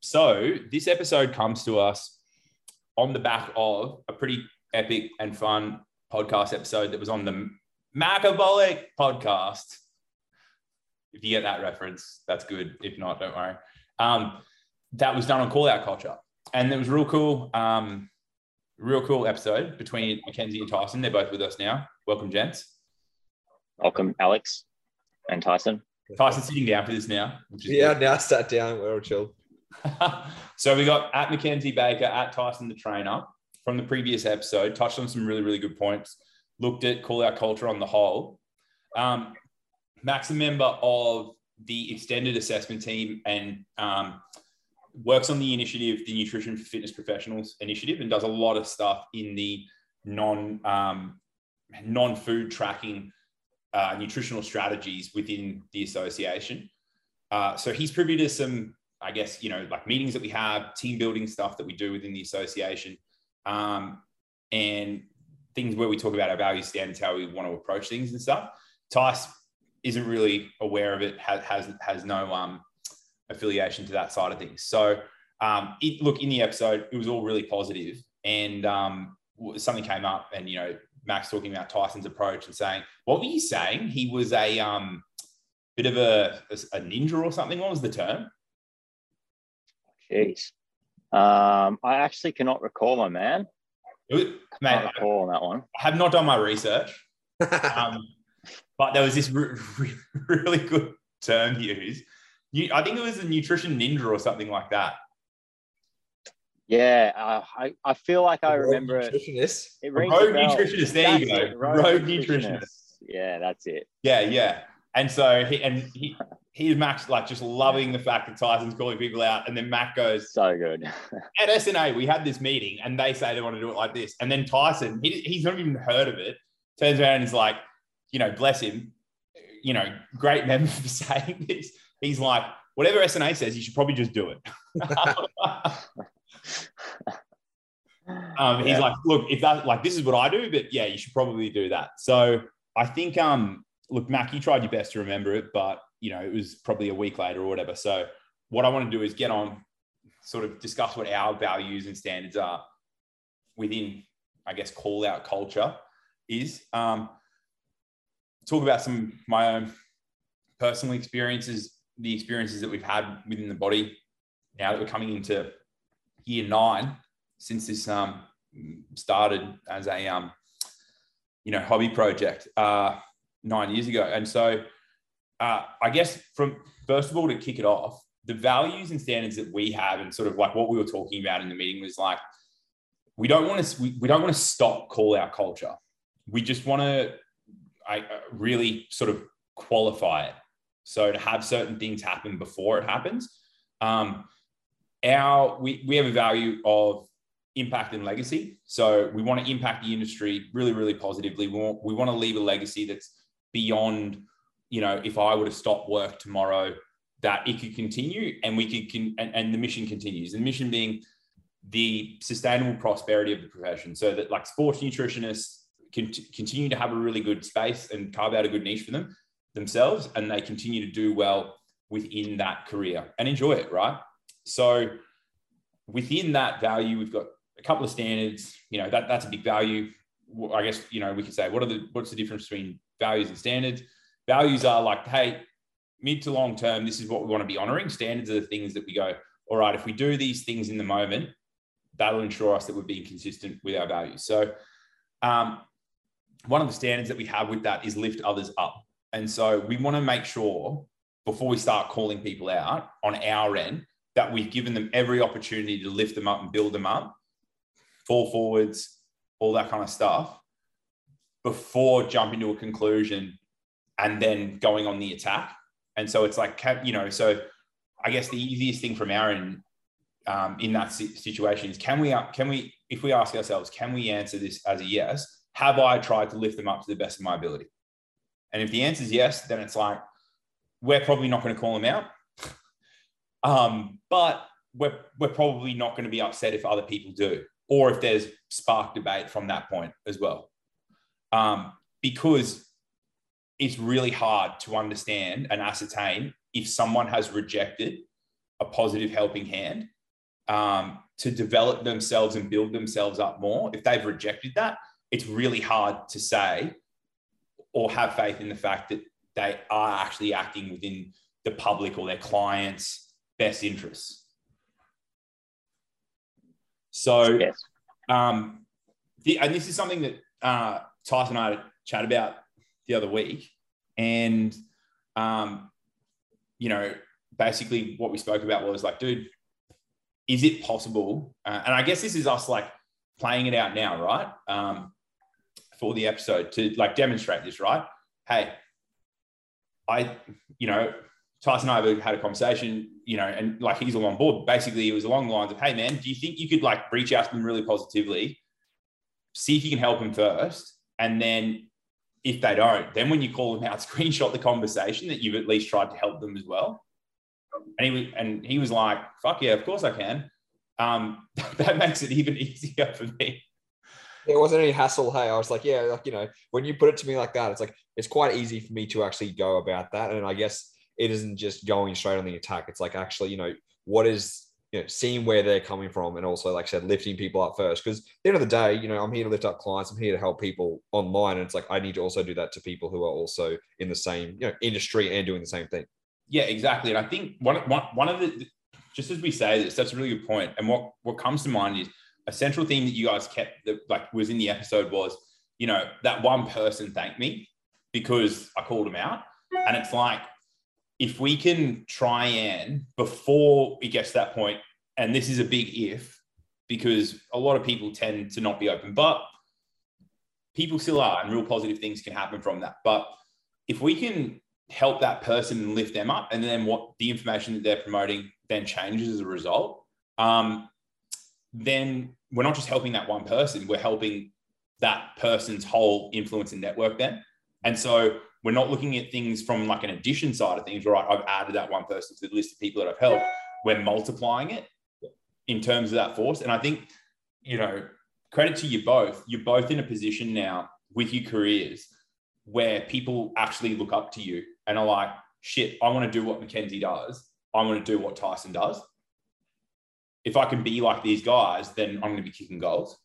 so this episode comes to us on the back of a pretty epic and fun podcast episode that was on the Macabolic podcast. If you get that reference, that's good. If not, don't worry. Um, that was done on call out culture. And it was real cool. Um, real cool episode between Mackenzie and Tyson. They're both with us now. Welcome, gents. Welcome, Alex and Tyson. Tyson sitting down for this now. yeah, good. now sat down. We're all chill. so we got at Mackenzie Baker, at Tyson the trainer from the previous episode, touched on some really, really good points, looked at call our culture on the whole. Um, Mac's a member of the extended assessment team and um, works on the initiative, the Nutrition for Fitness Professionals initiative, and does a lot of stuff in the non um, non food tracking uh, nutritional strategies within the association. Uh, so he's privy to some, I guess, you know, like meetings that we have, team building stuff that we do within the association, um, and things where we talk about our value standards, how we want to approach things and stuff. Tice isn't really aware of it, has has, has no um, affiliation to that side of things. So, um, it, look, in the episode, it was all really positive, and um, something came up, and you know, Max talking about Tyson's approach and saying, what were you saying? He was a um, bit of a, a ninja or something. What was the term? Jeez. Um, I actually cannot recall, my man. Was, man, I recall on that one. I have not done my research, um, but there was this re- re- really good term used. You, I think it was a nutrition ninja or something like that. Yeah, uh, I, I feel like I remember nutritionist. it. it rogue nutritionist. There that's you go. It, rogue, rogue nutritionist. nutritionist. Yeah, that's it. Yeah, yeah. And so he and he he's Max like just loving the fact that Tyson's calling people out, and then Mac goes so good. at SNA, we had this meeting, and they say they want to do it like this, and then Tyson, he, he's not even heard of it, turns around and is like, you know, bless him, you know, great member for saying this. He's like, whatever SNA says, you should probably just do it. um, he's yeah. like, look, if that like this is what I do, but yeah, you should probably do that. So I think, um, look, Mac, you tried your best to remember it, but you know, it was probably a week later or whatever. So what I want to do is get on, sort of discuss what our values and standards are within, I guess, call out culture is. Um, talk about some my own personal experiences, the experiences that we've had within the body now that we're coming into year nine since this um, started as a um, you know hobby project uh, nine years ago. And so uh, I guess from first of all to kick it off, the values and standards that we have, and sort of like what we were talking about in the meeting was like we don't want to we, we don't want to stop call out culture. We just want to I, uh, really sort of qualify it. So to have certain things happen before it happens. Um, our we, we have a value of impact and legacy. So we want to impact the industry really, really positively. We want, we want to leave a legacy that's beyond, you know, if I were to stop work tomorrow, that it could continue and we could, con- and, and the mission continues. The mission being the sustainable prosperity of the profession. So that like sports nutritionists can t- continue to have a really good space and carve out a good niche for them themselves and they continue to do well within that career and enjoy it, right? So within that value, we've got a couple of standards. You know, that that's a big value. I guess, you know, we could say, what are the what's the difference between values and standards? Values are like, hey, mid to long term, this is what we want to be honoring. Standards are the things that we go, all right, if we do these things in the moment, that'll ensure us that we're being consistent with our values. So um, one of the standards that we have with that is lift others up. And so we want to make sure before we start calling people out on our end that we've given them every opportunity to lift them up and build them up, fall forwards, all that kind of stuff, before jumping to a conclusion and then going on the attack. And so it's like, you know, so I guess the easiest thing from our end um, in that situation is can we, can we, if we ask ourselves, can we answer this as a yes? Have I tried to lift them up to the best of my ability? And if the answer is yes, then it's like, we're probably not going to call them out. Um, but we're, we're probably not going to be upset if other people do, or if there's spark debate from that point as well. Um, because it's really hard to understand and ascertain if someone has rejected a positive helping hand um, to develop themselves and build themselves up more, if they've rejected that, it's really hard to say or have faith in the fact that they are actually acting within the public or their clients' best interests. So, Yes. um, the, and this is something that uh, Tyson and I chat about the other week, and um, you know, basically what we spoke about was like, dude, is it possible? Uh, and I guess this is us like playing it out now, right? Um, for the episode to like demonstrate this, right? Hey, I, you know, Tyson and I have had a conversation, you know, and like he's all on board. Basically, it was along the lines of, hey, man, do you think you could like reach out to them really positively, see if you can help them first, and then if they don't, then when you call them out, screenshot the conversation that you've at least tried to help them as well. And he was, and he was like, "Fuck yeah, of course I can." Um, that makes it even easier for me. There wasn't any hassle. Hey, I was like, yeah, like you know, when you put it to me like that, it's like it's quite easy for me to actually go about that. And I guess it isn't just going straight on the attack. It's like actually, you know, what is you know, seeing where they're coming from, and also, like I said, lifting people up first. Because at the end of the day, you know, I'm here to lift up clients. I'm here to help people online, and it's like I need to also do that to people who are also in the same you know industry and doing the same thing. Yeah, exactly. And I think one, one, one of the, just as we say this, that's a really good point. And what, what comes to mind is a central theme that you guys kept that like was in the episode was, you know, that one person thanked me because I called him out. And it's like, if we can try and before it gets to that point, and this is a big if, because a lot of people tend to not be open, but people still are, and real positive things can happen from that. But if we can help that person and lift them up, and then what the information that they're promoting then changes as a result, um, then we're not just helping that one person, we're helping that person's whole influence and network then. And so we're not looking at things from like an addition side of things, right? I've added that one person to the list of people that I've helped. We're multiplying it in terms of that force. And I think, you know, credit to you both. You're both in a position now with your careers where people actually look up to you and are like, shit, I want to do what Mackenzie does. I want to do what Tyson does. If I can be like these guys, then I'm going to be kicking goals.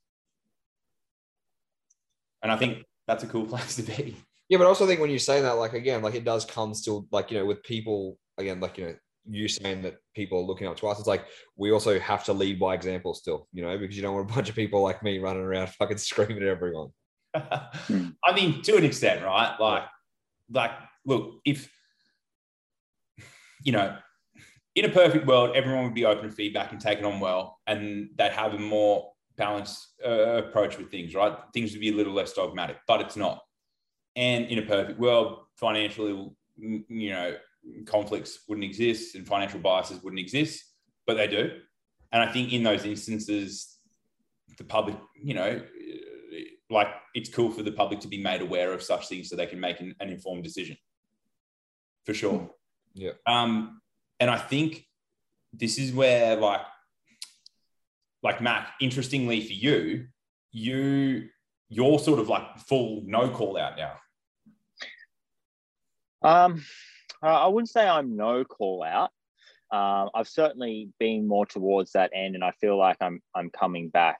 And I think that's a cool place to be. Yeah, but I also think when you say that, like again, like it does come still like you know with people again, like you know you saying that people are looking up to us. It's like we also have to lead by example still, you know, because you don't want a bunch of people like me running around fucking screaming at everyone. I mean, to an extent, right? Like, like, look, if you know, in a perfect world, everyone would be open to feedback and take it on well, and they'd have a more balanced uh, approach with things, right? Things would be a little less dogmatic, but it's not. And in a perfect world, financially, you know, conflicts wouldn't exist and financial biases wouldn't exist, but they do. And I think in those instances, the public, you know, like it's cool for the public to be made aware of such things so they can make an, an informed decision. For sure. Yeah. Um, and I think this is where like, like Mac, interestingly for you, you you're sort of like full no call out now. Um, I wouldn't say I'm no call out. Um, I've certainly been more towards that end, and I feel like I'm I'm coming back.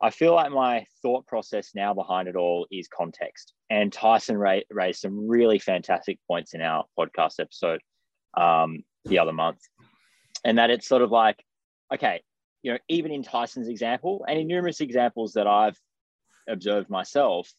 I feel like my thought process now behind it all is context. And Tyson ra- raised some really fantastic points in our podcast episode um, the other month, and that it's sort of like, okay, you know, even in Tyson's example, and in numerous examples that I've observed myself,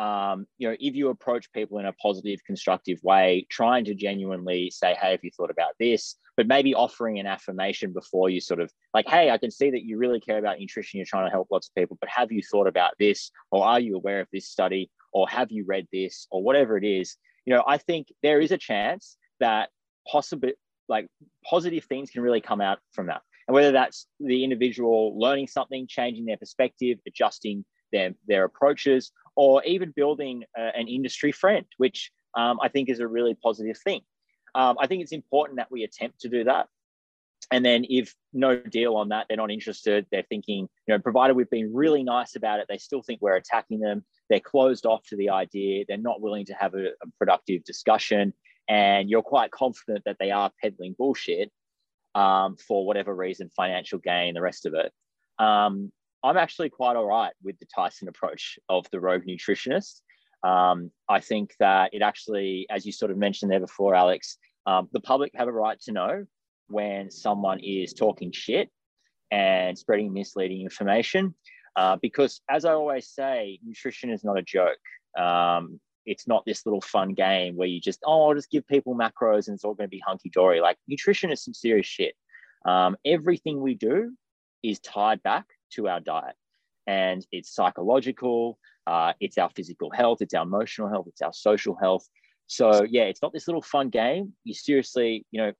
um, you know, if you approach people in a positive, constructive way, trying to genuinely say, hey, have you thought about this? But maybe offering an affirmation before you sort of like, hey, I can see that you really care about nutrition. You're trying to help lots of people, but have you thought about this? Or are you aware of this study? Or have you read this? Or whatever it is. You know, I think there is a chance that possible, like positive things can really come out from that. And whether that's the individual learning something, changing their perspective, adjusting their, their approaches, or even building uh, an industry friend, which um, I think is a really positive thing. Um, I think it's important that we attempt to do that. And then if no deal on that, they're not interested, they're thinking, you know, provided we've been really nice about it, they still think we're attacking them. They're closed off to the idea. They're not willing to have a, a productive discussion. And you're quite confident that they are peddling bullshit. um, for whatever reason, financial gain, the rest of it. Um, I'm actually quite all right with the Tyson approach of the rogue nutritionist. Um, I think that it actually, as you sort of mentioned there before, Alex, um, the public have a right to know when someone is talking shit and spreading misleading information. Uh, because, as I always say, nutrition is not a joke. Um, it's not this little fun game where you just, oh, I'll just give people macros and it's all going to be hunky dory. Like, nutrition is some serious shit. Um, everything we do is tied back to our diet, and it's psychological, uh, it's our physical health, it's our emotional health, it's our social health. So, yeah, it's not this little fun game. You seriously, you know,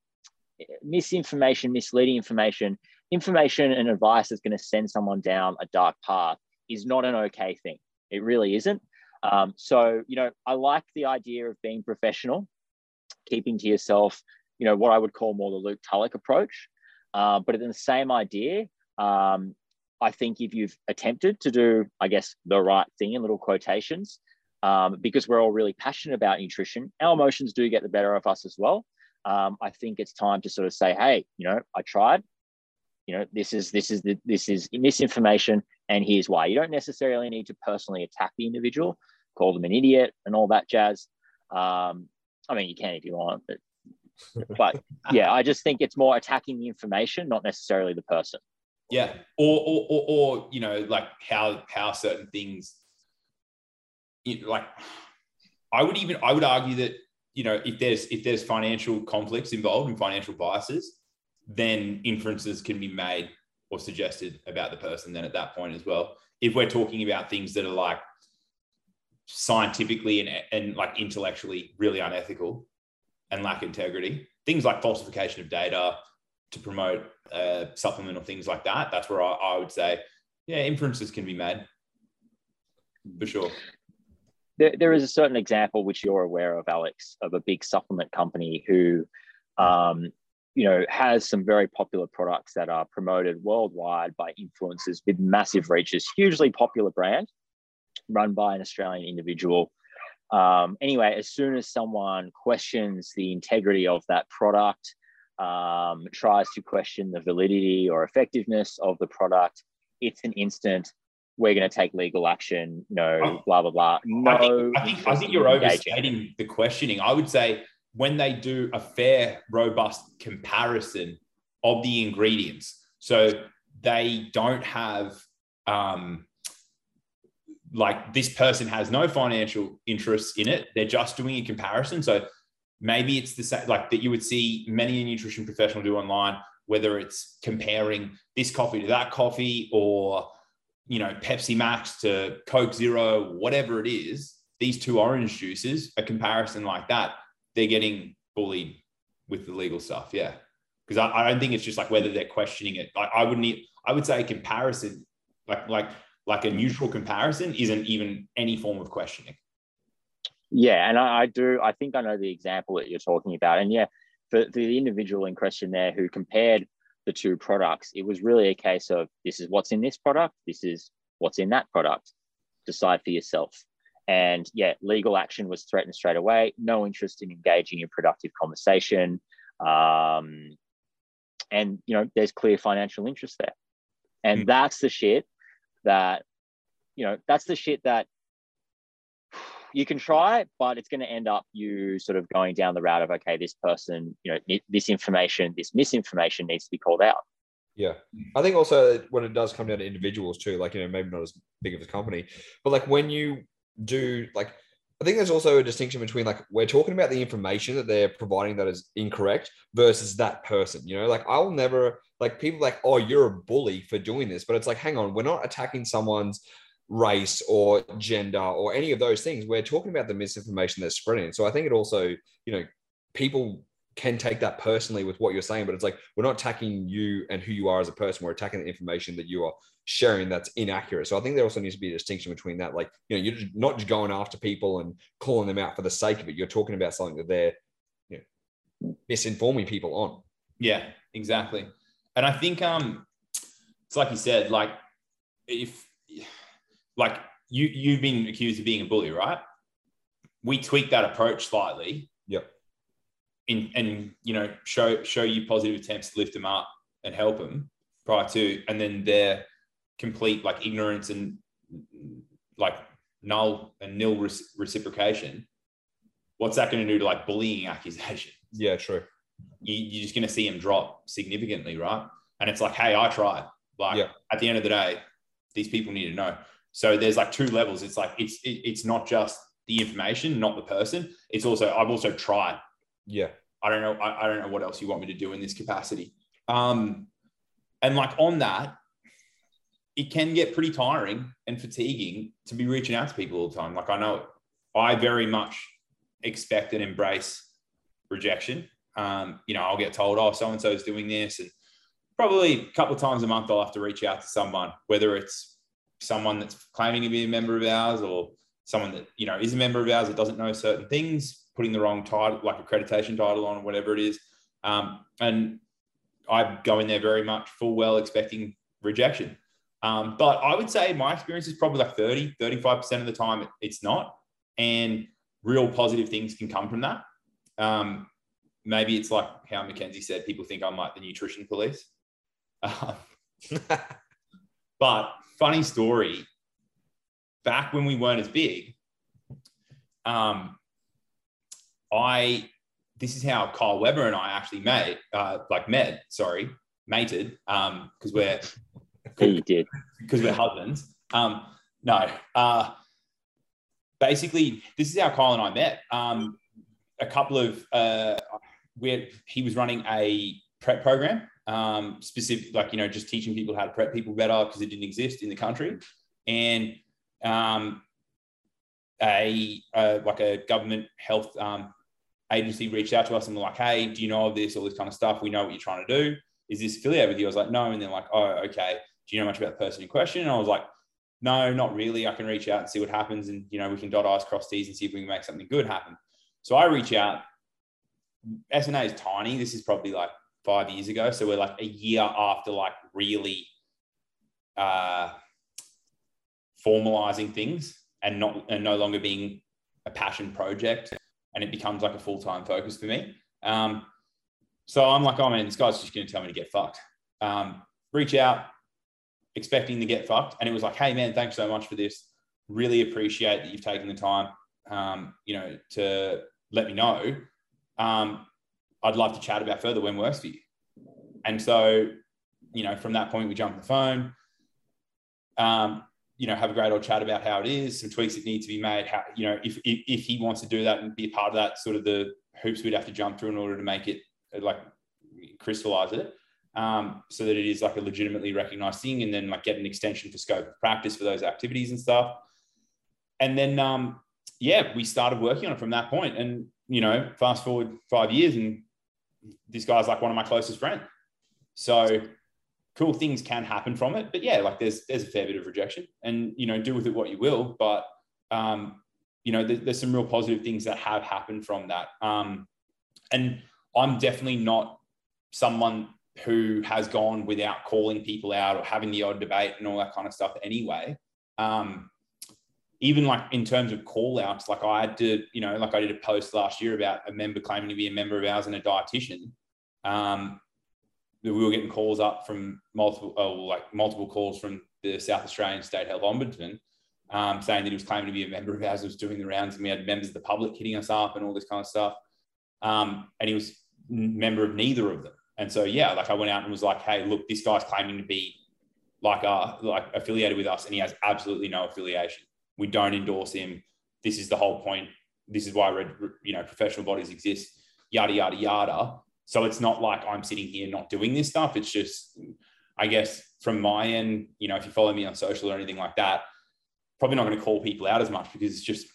misinformation, misleading information, information and advice that's going to send someone down a dark path is not an okay thing. It really isn't. Um, so, you know, I like the idea of being professional, keeping to yourself, you know, what I would call more the Luke Tulloch approach. Uh, but in the same idea, um, I think if you've attempted to do, I guess, the right thing in little quotations, um, because we're all really passionate about nutrition, our emotions do get the better of us as well um, I think it's time to sort of say, hey, you know, I tried. You know, this is this is the, this is misinformation, and here's why. You don't necessarily need to personally attack the individual, call them an idiot, and all that jazz. Um, I mean, you can if you want, but but yeah, I just think it's more attacking the information, not necessarily the person. Yeah, or or or, or you know, like how how certain things, like I would even I would argue that you know, if there's if there's financial conflicts involved and financial biases, then inferences can be made or suggested about the person then at that point as well. If we're talking about things that are like scientifically and, and like intellectually really unethical and lack integrity, things like falsification of data to promote a supplement or things like that, that's where I, I would say, yeah, inferences can be made for sure there, there is a certain example which you're aware of, Alex, of a big supplement company who, um, you know, has some very popular products that are promoted worldwide by influencers with massive reaches, hugely popular brand run by an Australian individual. Um, anyway, as soon as someone questions the integrity of that product, um, tries to question the validity or effectiveness of the product, it's an instant we're going to take legal action. No, blah blah blah. No, I think I think, I think you're overstating the questioning. I would say when they do a fair, robust comparison of the ingredients, so they don't have um, like this person has no financial interests in it. They're just doing a comparison. So maybe it's the same, like that you would see many a nutrition professional do online, whether it's comparing this coffee to that coffee or you know, Pepsi Max to Coke Zero, whatever it is, these two orange juices, a comparison like that, they're getting bullied with the legal stuff. Yeah. Because I, I, don't think it's just like whether they're questioning it. Like I wouldn't, I would say a comparison, like, like, like a neutral comparison isn't even any form of questioning. Yeah. And I, I do, I think I know the example that you're talking about. And yeah, for, for the individual in question there who compared the two products. It was really a case of this is what's in this product, this is what's in that product. Decide for yourself. And yeah, legal action was threatened straight away. No interest in engaging in productive conversation. Um, and you know, there's clear financial interest there. And mm. that's the shit that, you know, that's the shit that you can try, but it's going to end up you sort of going down the route of okay, this person, you know, this information, this misinformation needs to be called out. Yeah, I think also when it does come down to individuals too, like you know, maybe not as big of a company, but like when you do like. I think there's also a distinction between like we're talking about the information that they're providing that is incorrect versus that person. You know, like I'll never like people like, oh, you're a bully for doing this, but it's like, hang on, we're not attacking someone's race or gender or any of those things. We're talking about the misinformation that's spreading. So I think it also, you know, people can take that personally with what you're saying, but it's like we're not attacking you and who you are as a person. We're attacking the information that you are sharing that's inaccurate. So I think there also needs to be a distinction between that. Like, you know, you're not just going after people and calling them out for the sake of it. You're talking about something that they're you know, misinforming people on. Yeah, exactly. And I think um it's like you said, like if like you you've been accused of being a bully, right? We tweak that approach slightly. Yep. in, and you know show show you positive attempts to lift them up and help them prior to, and then their complete like ignorance and like null and nil reciprocation. What's that going to do to like bullying accusation? Yeah, true. You, you're just going to see them drop significantly, right? And it's like, hey, I tried. Like yeah. at the end of the day, these people need to know. So there's like two levels. It's like it's it, it's not just the information, not the person. It's also I've also tried. Yeah. I don't know. I, I don't know what else you want me to do in this capacity. Um, and like on that, it can get pretty tiring and fatiguing to be reaching out to people all the time. Like I know I very much expect and embrace rejection. Um, you know, I'll get told, oh, so and so is doing this. And probably a couple of times a month, I'll have to reach out to someone, whether it's someone that's claiming to be a member of ours or someone that, you know, is a member of ours that doesn't know certain things, putting the wrong title, like accreditation title on or whatever it is. Um, and I go in there very much full well expecting rejection. Um, but I would say my experience is probably like 30, 35% of the time it's not. And real positive things can come from that. Um, maybe it's like how Mackenzie said, people think I'm like the nutrition police. Um, but funny story, back when we weren't as big, um, I this is how Kyle Weber and I actually met, uh, like met, sorry, mated, um, because we're he did. Because we're husbands. Um, no. Uh, basically, this is how Kyle and I met. Um, a couple of uh, where he was running a prep program, um, specific, like you know, just teaching people how to prep people better because it didn't exist in the country, and um, a uh, like a government health um, agency reached out to us and were like, "Hey, do you know of this? All this kind of stuff. We know what you're trying to do. Is this affiliated with you?" I was like, "No," and they're like, "Oh, okay." do you know much about the person in question? And I was like, no, not really. I can reach out and see what happens. And, you know, we can dot I's, cross T's and see if we can make something good happen. So I reach out. SNA is tiny. This is probably like five years ago. So we're like a year after like really uh, formalizing things and not and no longer being a passion project. And it becomes like a full-time focus for me. Um, so I'm like, oh man, this guy's just going to tell me to get fucked. Um, reach out, expecting to get fucked. And it was like, hey, man, thanks so much for this. Really appreciate that you've taken the time, um, you know, to let me know. Um, I'd love to chat about further when works for you. And so, you know, from that point, we jump on the phone, um, you know, have a great old chat about how it is, some tweaks that need to be made. How, you know, if, if, if he wants to do that and be a part of that, sort of the hoops we'd have to jump through in order to make it like crystallize it um, so that it is like a legitimately recognized thing and then like get an extension for scope of practice for those activities and stuff. And then, um, yeah, we started working on it from that point. And, you know, fast forward five years and this guy's like one of my closest friends. So cool things can happen from it. But yeah, like there's, there's a fair bit of rejection and, you know, do with it what you will. But, um, you know, there's, there's some real positive things that have happened from that. Um, and I'm definitely not someone who has gone without calling people out or having the odd debate and all that kind of stuff anyway. Um, even like in terms of call outs, like I did, you know, like I did a post last year about a member claiming to be a member of ours and a dietitian. Um, we were getting calls up from multiple, oh, like multiple calls from the South Australian State Health Ombudsman um, saying that he was claiming to be a member of ours, was doing the rounds, and we had members of the public hitting us up and all this kind of stuff. Um, and he was member of neither of them. And so, yeah, like I went out and was like, hey, look, this guy's claiming to be like uh like affiliated with us and he has absolutely no affiliation. We don't endorse him. This is the whole point. This is why you know professional bodies exist. Yada yada yada. So it's not like I'm sitting here not doing this stuff. It's just, I guess, from my end, you know, if you follow me on social or anything like that, probably not going to call people out as much because it's just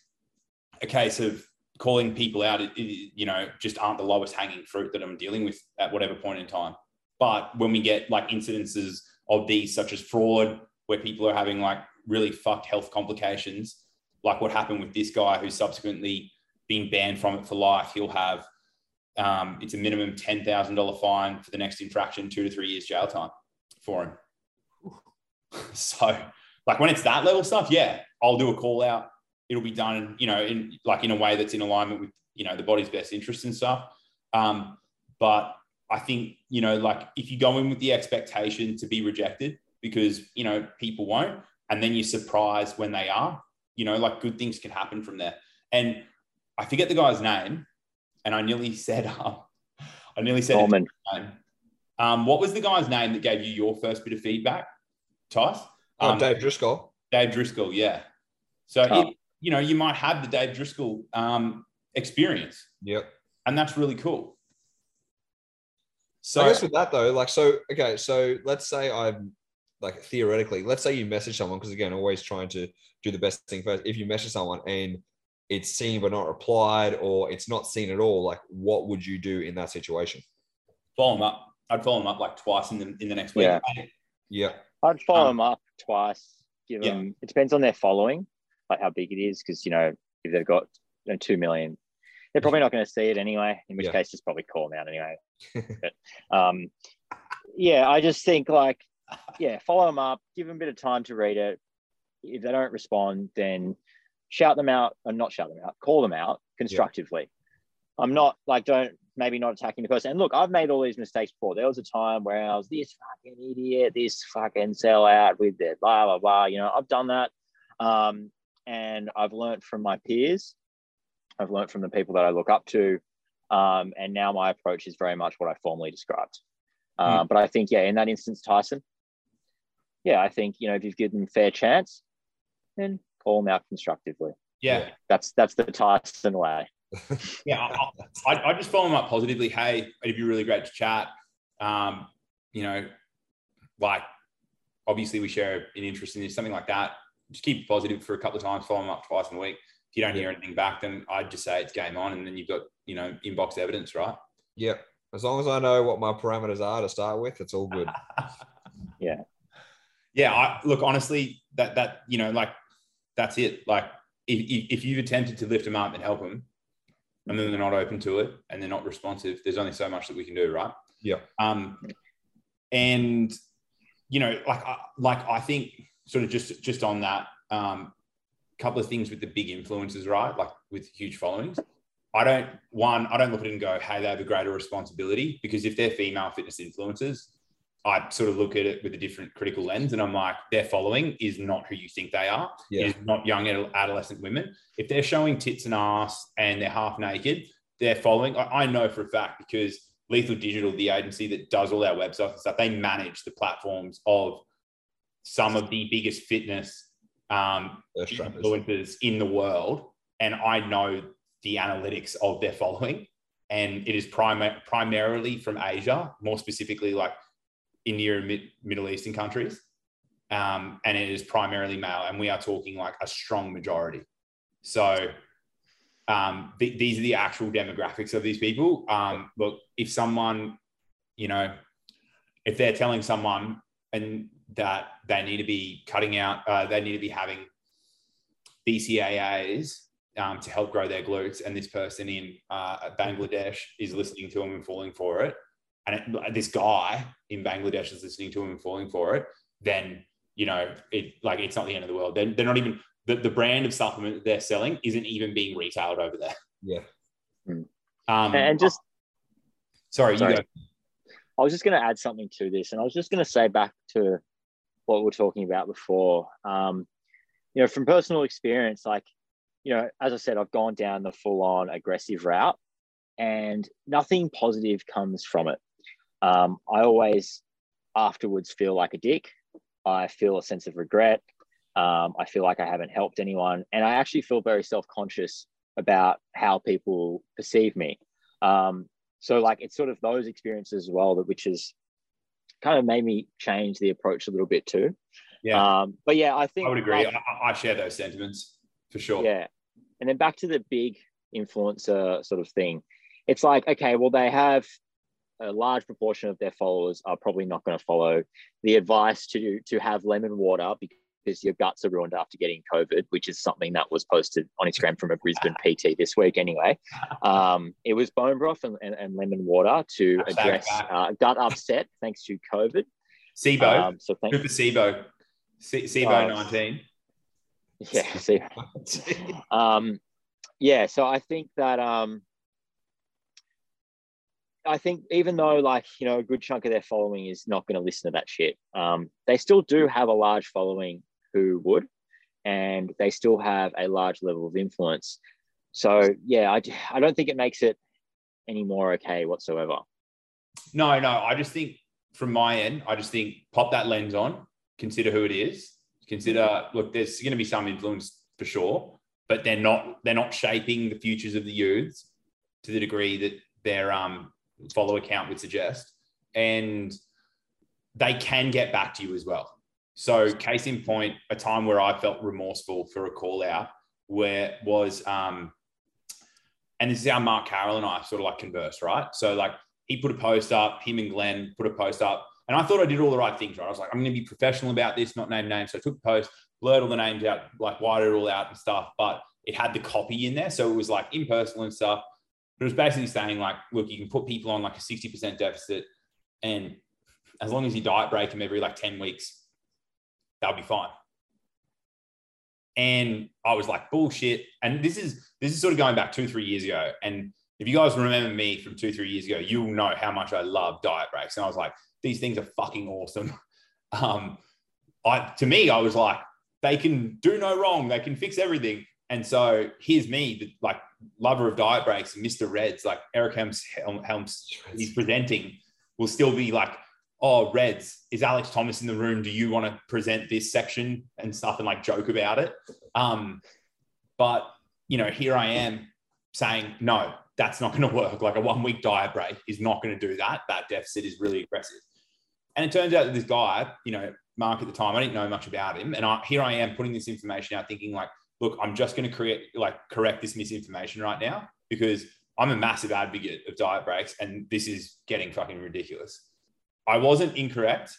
a case of calling people out, you know, just aren't the lowest hanging fruit that I'm dealing with at whatever point in time. But when we get like incidences of these, such as fraud, where people are having like really fucked health complications, like what happened with this guy who's subsequently being banned from it for life, he'll have um, it's a minimum ten thousand dollar fine for the next infraction, two to three years jail time for him. so, like when it's that level stuff, yeah, I'll do a call out it'll be done, you know, in like in a way that's in alignment with, you know, the body's best interests and stuff. Um, but I think, you know, like if you go in with the expectation to be rejected because, you know, people won't, and then you're surprised when they are, you know, like good things can happen from there. And I forget the guy's name, and I nearly said, um, I nearly said, Norman. Um, what was the guy's name that gave you your first bit of feedback, Tice? Oh, Um, Dave Driscoll. Dave Driscoll, yeah. So, Oh. it, you know, you might have the Dave Driscoll um, experience, Yep. and that's really cool. So, I guess with that though, like so, okay, so let's say I'm like theoretically, let's say you message someone because again, always trying to do the best thing first. If you message someone and it's seen but not replied, or it's not seen at all, like what would you do in that situation? follow them up. I'd follow them up like twice in the in the next week. Yeah. Yeah, I'd follow Um, them up twice. Give yeah. them. It depends on their following, like how big it is. Because you know, if they've got you know, two million, they're probably not going to see it anyway. In which Yeah. case, just probably call them out anyway. but um, yeah, I just think like, yeah, follow them up. Give them a bit of time to read it. If they don't respond, then shout them out, and not shout them out. Call them out constructively. I'm not like don't maybe not attacking the person. And look, I've made all these mistakes before. There was a time where I was this fucking idiot, this fucking sellout with their blah blah blah. You know, I've done that, um, and I've learned from my peers. I've learned from the people that I look up to, um, and now my approach is very much what I formerly described. Uh, But I think, yeah, in that instance, Tyson, yeah, I think you know if you've given them a fair chance, then call them out constructively. yeah, That's that's the Tyson way. yeah. I, I, I just follow them up positively. Hey, it'd be really great to chat. Um, you know, like obviously we share an interest in this, something like that. Just keep it positive for a couple of times. Follow them up twice in a week. If you don't hear anything back, then I'd just say it's game on, and then you've got you know inbox evidence, right? yeah. As long as I know what my parameters are to start with, it's all good. Yeah. Yeah. I look honestly that that you know like that's it. Like if, if you've attempted to lift them up and help them, and then they're not open to it and they're not responsive, there's only so much that we can do, right? Yeah. Um, and you know, like I- like I think sort of just just on that, um, couple of things with the big influencers, right? Like with huge followings. I don't one, I don't look at it and go, hey, they have a greater responsibility because if they're female fitness influencers, I sort of look at it with a different critical lens and I'm like, their following is not who you think they are. Yeah. It is not young adolescent women. If they're showing tits and ass and they're half naked, they're following. I, I know for a fact because Lethal Digital, the agency that does all our websites and stuff, they manage the platforms of some of the biggest fitness um, influencers in the world, and I know the analytics of their following, and it is primi- primarily from Asia, more specifically like India and Mid- Middle Eastern countries, um, and it is primarily male, and we are talking like a strong majority. So um, th- these are the actual demographics of these people. Um, look, if someone, you know, if they're telling someone and that they need to be cutting out, uh, they need to be having BCAAs um, to help grow their glutes, and this person in uh, Bangladesh is listening to them and falling for it, and it, this guy in Bangladesh is listening to him and falling for it, then you know it like it's not the end of the world. They're, they're not even the, the brand of supplement they're selling isn't even being retailed over there. Yeah. Um, And just sorry, Sorry. you go. I was just going to add something to this, and I was just going to say back to what we are talking about before. Um, you know, from personal experience, like, you know, as I said, I've gone down the full-on aggressive route, and nothing positive comes from it. Um, I always afterwards feel like a dick. I feel a sense of regret. Um, I feel like I haven't helped anyone, and I actually feel very self-conscious about how people perceive me. Um, so like it's sort of those experiences as well that which has kind of made me change the approach a little bit too. Yeah, Um, but yeah, I think I would agree. like, I- I share those sentiments for sure. yeah. And then back to the big influencer sort of thing. It's like, okay, well, they have a large proportion of their followers are probably not going to follow the advice to to have lemon water because your guts are ruined after getting COVID, which is something that was posted on Instagram from a Brisbane PT this week. Anyway, um, it was bone broth and, and, and lemon water to address uh, gut upset thanks to COVID. SIBO, Um, so thank Cooper SIBO, SIBO Oh. 19. yeah, see, um, yeah. So I think that um, I think even though like you know a good chunk of their following is not going to listen to that shit, um, they still do have a large following who would, and they still have a large level of influence. So yeah, I, I don't think it makes it any more okay whatsoever. No, no, I just think from my end, I just think pop that lens on, consider who it is, consider look, there's going to be some influence for sure, but they're not they're not shaping the futures of the youths to the degree that they're um follow account would suggest, and they can get back to you as well. So, case in point, a time where I felt remorseful for a call out where was um, and this is how Mark Carroll and I sort of like converse, right? So like he put a post up, him and Glenn put a post up, and I thought I did all the right things, right? I was like, I'm going to be professional about this, not name names. So I took the post, blurred all the names out, like wired it all out and stuff, but it had the copy in there, so it was like impersonal and stuff. But it was basically saying like, look, you can put people on like a 60% deficit, and as long as you diet break them every like 10 weeks, they'll be fine and I was like, bullshit. And this is this is sort of going back two, three years ago. And if you guys remember me from two, three years ago, you'll know how much I love diet breaks. And I was like, these things are fucking awesome. Um, I to me, I was like, they can do no wrong, they can fix everything. And so here's me, the like lover of diet breaks, Mr. Reds, like Eric Helms, Helms he's presenting, will still be like, oh, Reds, is Alex Thomas in the room? Do you want to present this section and stuff and like joke about it? Um, but, you know, here I am saying, no, that's not going to work. Like a one week diet break is not going to do that. That deficit is really aggressive. And it turns out that this guy, you know, Mark at the time, I didn't know much about him. And I, here I am putting this information out thinking like, look, I'm just going to create, like correct this misinformation right now because I'm a massive advocate of diet breaks and this is getting fucking ridiculous. I wasn't incorrect.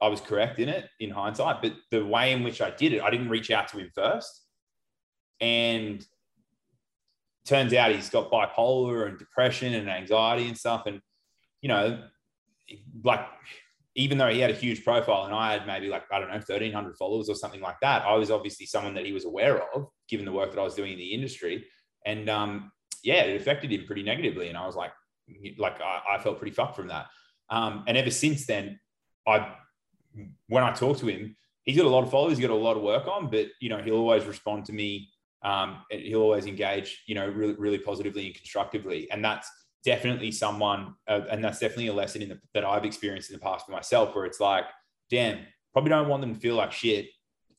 I was correct in it in hindsight, but the way in which I did it, I didn't reach out to him first. And turns out he's got bipolar and depression and anxiety and stuff. And, you know, like, even though he had a huge profile and I had maybe like, I don't know, 1,300 followers or something like that, I was obviously someone that he was aware of, given the work that I was doing in the industry. And um, yeah, it affected him pretty negatively. And I was like, like, I, I felt pretty fucked from that. Um, and ever since then, I when I talk to him, he's got a lot of followers, he's got a lot of work on, but you know, he'll always respond to me. Um, he'll always engage, you know, really, really positively and constructively. And that's definitely someone, uh, and that's definitely a lesson in the, that I've experienced in the past for myself, where it's like, damn, probably don't want them to feel like shit.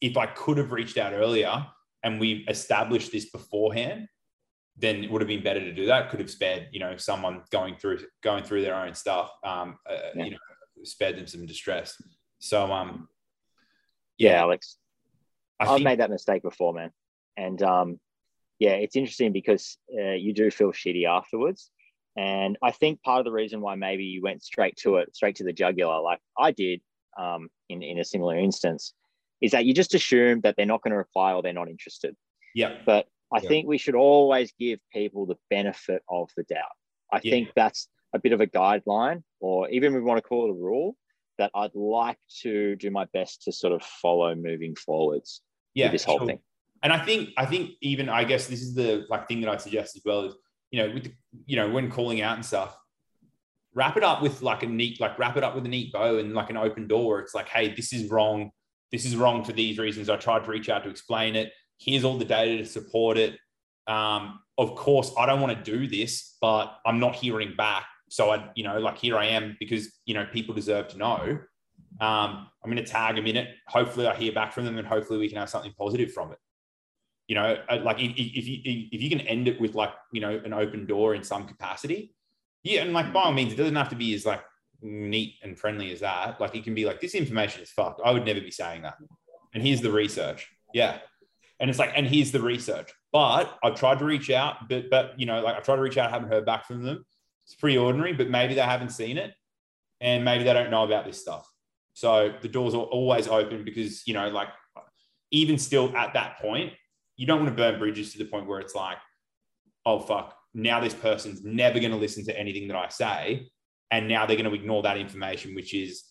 If I could have reached out earlier and we established this beforehand, then it would have been better to do that. Could have spared, you know, someone going through going through their own stuff, um, uh, yeah. you know, spared them some distress. So, um, yeah, Alex, I have think- made that mistake before, man, and um, yeah, it's interesting because uh, you do feel shitty afterwards, and I think part of the reason why maybe you went straight to it, straight to the jugular, like I did, um, in in a similar instance, is that you just assume that they're not going to reply or they're not interested. Yeah, but I yeah. think we should always give people the benefit of the doubt. I yeah. think that's a bit of a guideline, or even we want to call it a rule, that I'd like to do my best to sort of follow moving forwards. Yeah, this whole sure. thing. And I think I think even I guess this is the like thing that I'd suggest as well is you know with you know when calling out and stuff, wrap it up with like a neat like wrap it up with a neat bow and like an open door. It's like hey, this is wrong. This is wrong for these reasons. I tried to reach out to explain it here's all the data to support it. Um, of course, I don't want to do this, but I'm not hearing back. So I, you know, like here I am because you know people deserve to know. Um, I'm going to tag them in it. Hopefully, I hear back from them, and hopefully, we can have something positive from it. You know, uh, like if, you if you can end it with like you know an open door in some capacity, yeah, and like by all means, it doesn't have to be as like neat and friendly as that. Like it can be like this information is fucked. I would never be saying that. And here's the research. Yeah, and it's like, and here's the research. But I've tried to reach out, but but you know, like I've tried to reach out, I haven't heard back from them. It's pretty ordinary, but maybe they haven't seen it, and maybe they don't know about this stuff. So the doors are always open because you know, like even still at that point, you don't want to burn bridges to the point where it's like, oh fuck, now this person's never going to listen to anything that I say, and now they're going to ignore that information, which is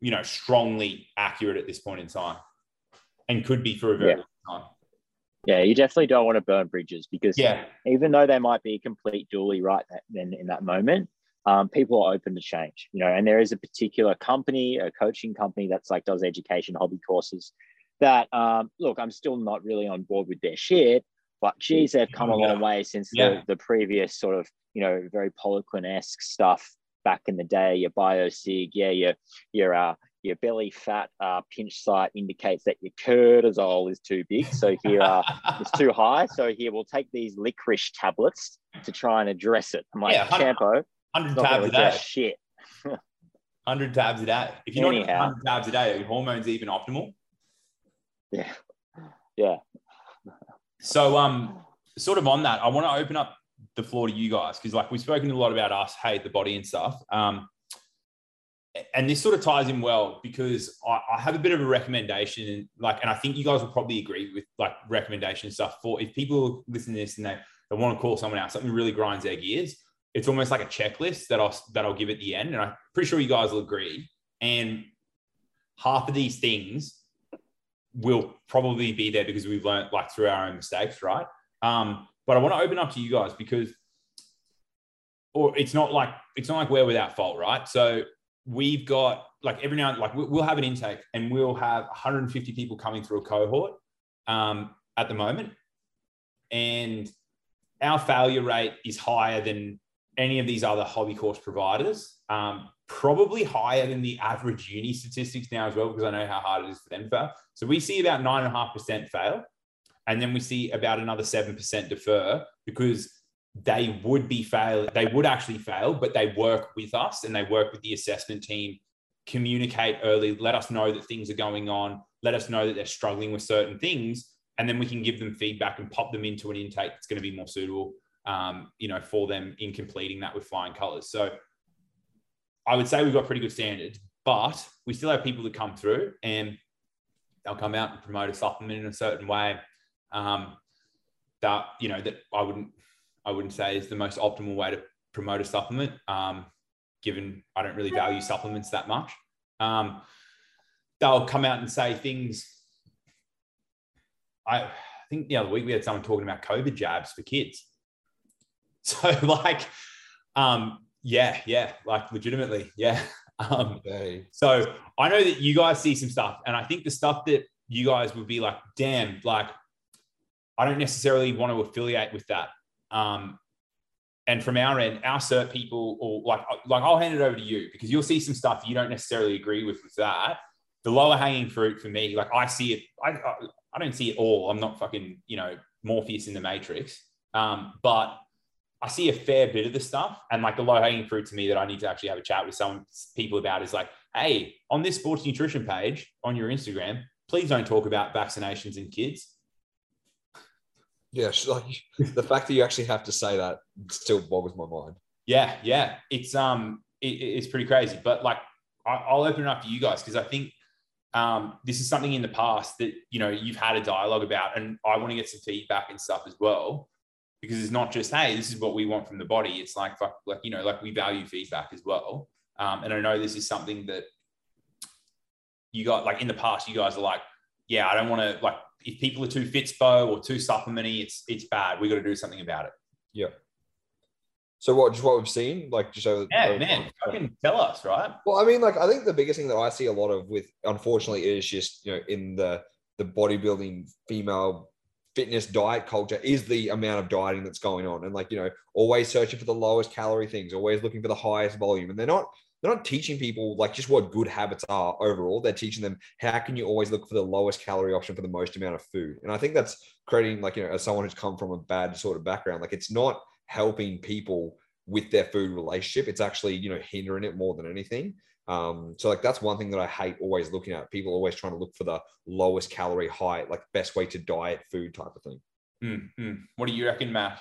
you know strongly accurate at this point in time, and could be for a very yeah. long time. Yeah, you definitely don't want to burn bridges because yeah. even though they might be complete dually right then in that moment, um, people are open to change, you know, and there is a particular company, a coaching company that's like does education hobby courses that um, look, I'm still not really on board with their shit, but geez, they've come a long way since Yeah. the, the previous sort of, you know, very Poliquin-esque stuff back in the day, your biosig, yeah, your your uh your belly fat uh, pinch site indicates that your cortisol is too big. So here uh, it's too high. So here we'll take these licorice tablets to try and address it. I'm like, Yeah, hun- Champo, 100 not tabs gonna a day. shit. 100 tabs a day. If you're not 100 tabs a day, are your hormones even optimal? Yeah. Yeah. So, um, sort of on that, I want to open up the floor to you guys because, like, we've spoken a lot about us, hate the body and stuff. Um, and this sort of ties in well because I, I have a bit of a recommendation, and like, and I think you guys will probably agree with like recommendation stuff for if people listen to this and they, they want to call someone out, something really grinds their gears. It's almost like a checklist that I'll that I'll give at the end, and I'm pretty sure you guys will agree. And half of these things will probably be there because we've learned like through our own mistakes, right? Um, but I want to open up to you guys because, or it's not like it's not like we're without fault, right? So we've got like every now and like we- we'll have an intake and we'll have 150 people coming through a cohort um, at the moment, and our failure rate is higher than any of these other hobby course providers. Um, probably higher than the average uni statistics now as well, because I know how hard it is for them to fail. So we see about nine and a half percent fail, and then we see about another seven percent defer because they would be fail. They would actually fail, but they work with us and they work with the assessment team, communicate early, let us know that things are going on, let us know that they're struggling with certain things, and then we can give them feedback and pop them into an intake that's going to be more suitable, um, you know, for them in completing that with flying colors. So I would say we've got pretty good standards, but we still have people that come through and they'll come out and promote a supplement in a certain way um, that you know that I wouldn't I wouldn't say is the most optimal way to promote a supplement. Um, given I don't really value supplements that much, um, they'll come out and say things. I, I think the other week we had someone talking about COVID jabs for kids. So like, um, yeah, yeah, like legitimately, yeah. Um, Okay. so I know that you guys see some stuff, and I think the stuff that you guys would be like, damn, like I don't necessarily want to affiliate with that. Um, and from our end, our cert people, or like, like I'll hand it over to you because you'll see some stuff you don't necessarily agree with with that. The lower hanging fruit for me, like I see it, I, I, I don't see it all. I'm not fucking, you know, Morpheus in the Matrix. Um, but I see a fair bit of the stuff, and like the low hanging fruit to me that I need to actually have a chat with some people about is like, hey, on this sports nutrition page on your Instagram, please don't talk about vaccinations in kids. Yeah, like the fact that you actually have to say that still boggles my mind. Yeah, yeah, it's um, it, it's pretty crazy. But like, I, I'll open it up to you guys because I think um, this is something in the past that you know you've had a dialogue about, and I want to get some feedback and stuff as well. Because it's not just hey, this is what we want from the body. It's like fuck, like you know, like we value feedback as well. Um, and I know this is something that you got like in the past. You guys are like, yeah, I don't want to like if people are too fitspo or too supplementy, it's it's bad. We got to do something about it. Yeah so what? Just what we've seen, like just over. Yeah, over man, fucking tell us, right? Well, I mean, like I think the biggest thing that I see a lot of with, unfortunately, is just you know in the the bodybuilding female fitness diet culture is the amount of dieting that's going on, and like you know, always searching for the lowest calorie things, always looking for the highest volume, and they're not they're not teaching people like just what good habits are overall. They're teaching them how can you always look for the lowest calorie option for the most amount of food, and I think that's creating like you know as someone who's come from a bad sort of background, like it's not helping people with their food relationship. It's actually, you know, hindering it more than anything. Um, so like that's one thing that I hate always looking at. People always trying to look for the lowest calorie, high, like best way to diet food type of thing. Mm, mm. What do you reckon, Matt?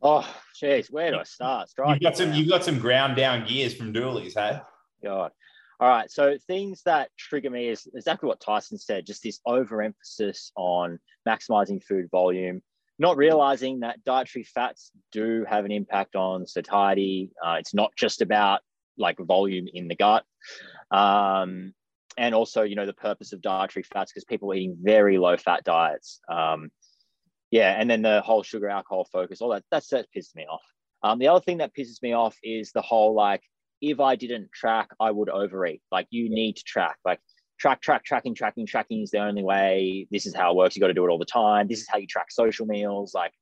Oh, jeez, where do I start? Strike You've got some. now. You've got some ground down gears from Doolies, hey? God. All right. So things that trigger me is exactly what Tyson said, just this overemphasis on maximizing food volume, not realizing that dietary fats do have an impact on satiety. Uh, it's not just about like volume in the gut. Um, and also, you know, the purpose of dietary fats because people are eating very low fat diets. Um, yeah. And then the whole sugar alcohol focus, all that, that's, that pisses me off. Um, the other thing that pisses me off is the whole like, if I didn't track, I would overeat. Like you need to track. Like track, track, tracking, tracking, tracking is the only way. This is how it works. You got to do it all the time. This is how you track social meals. Like,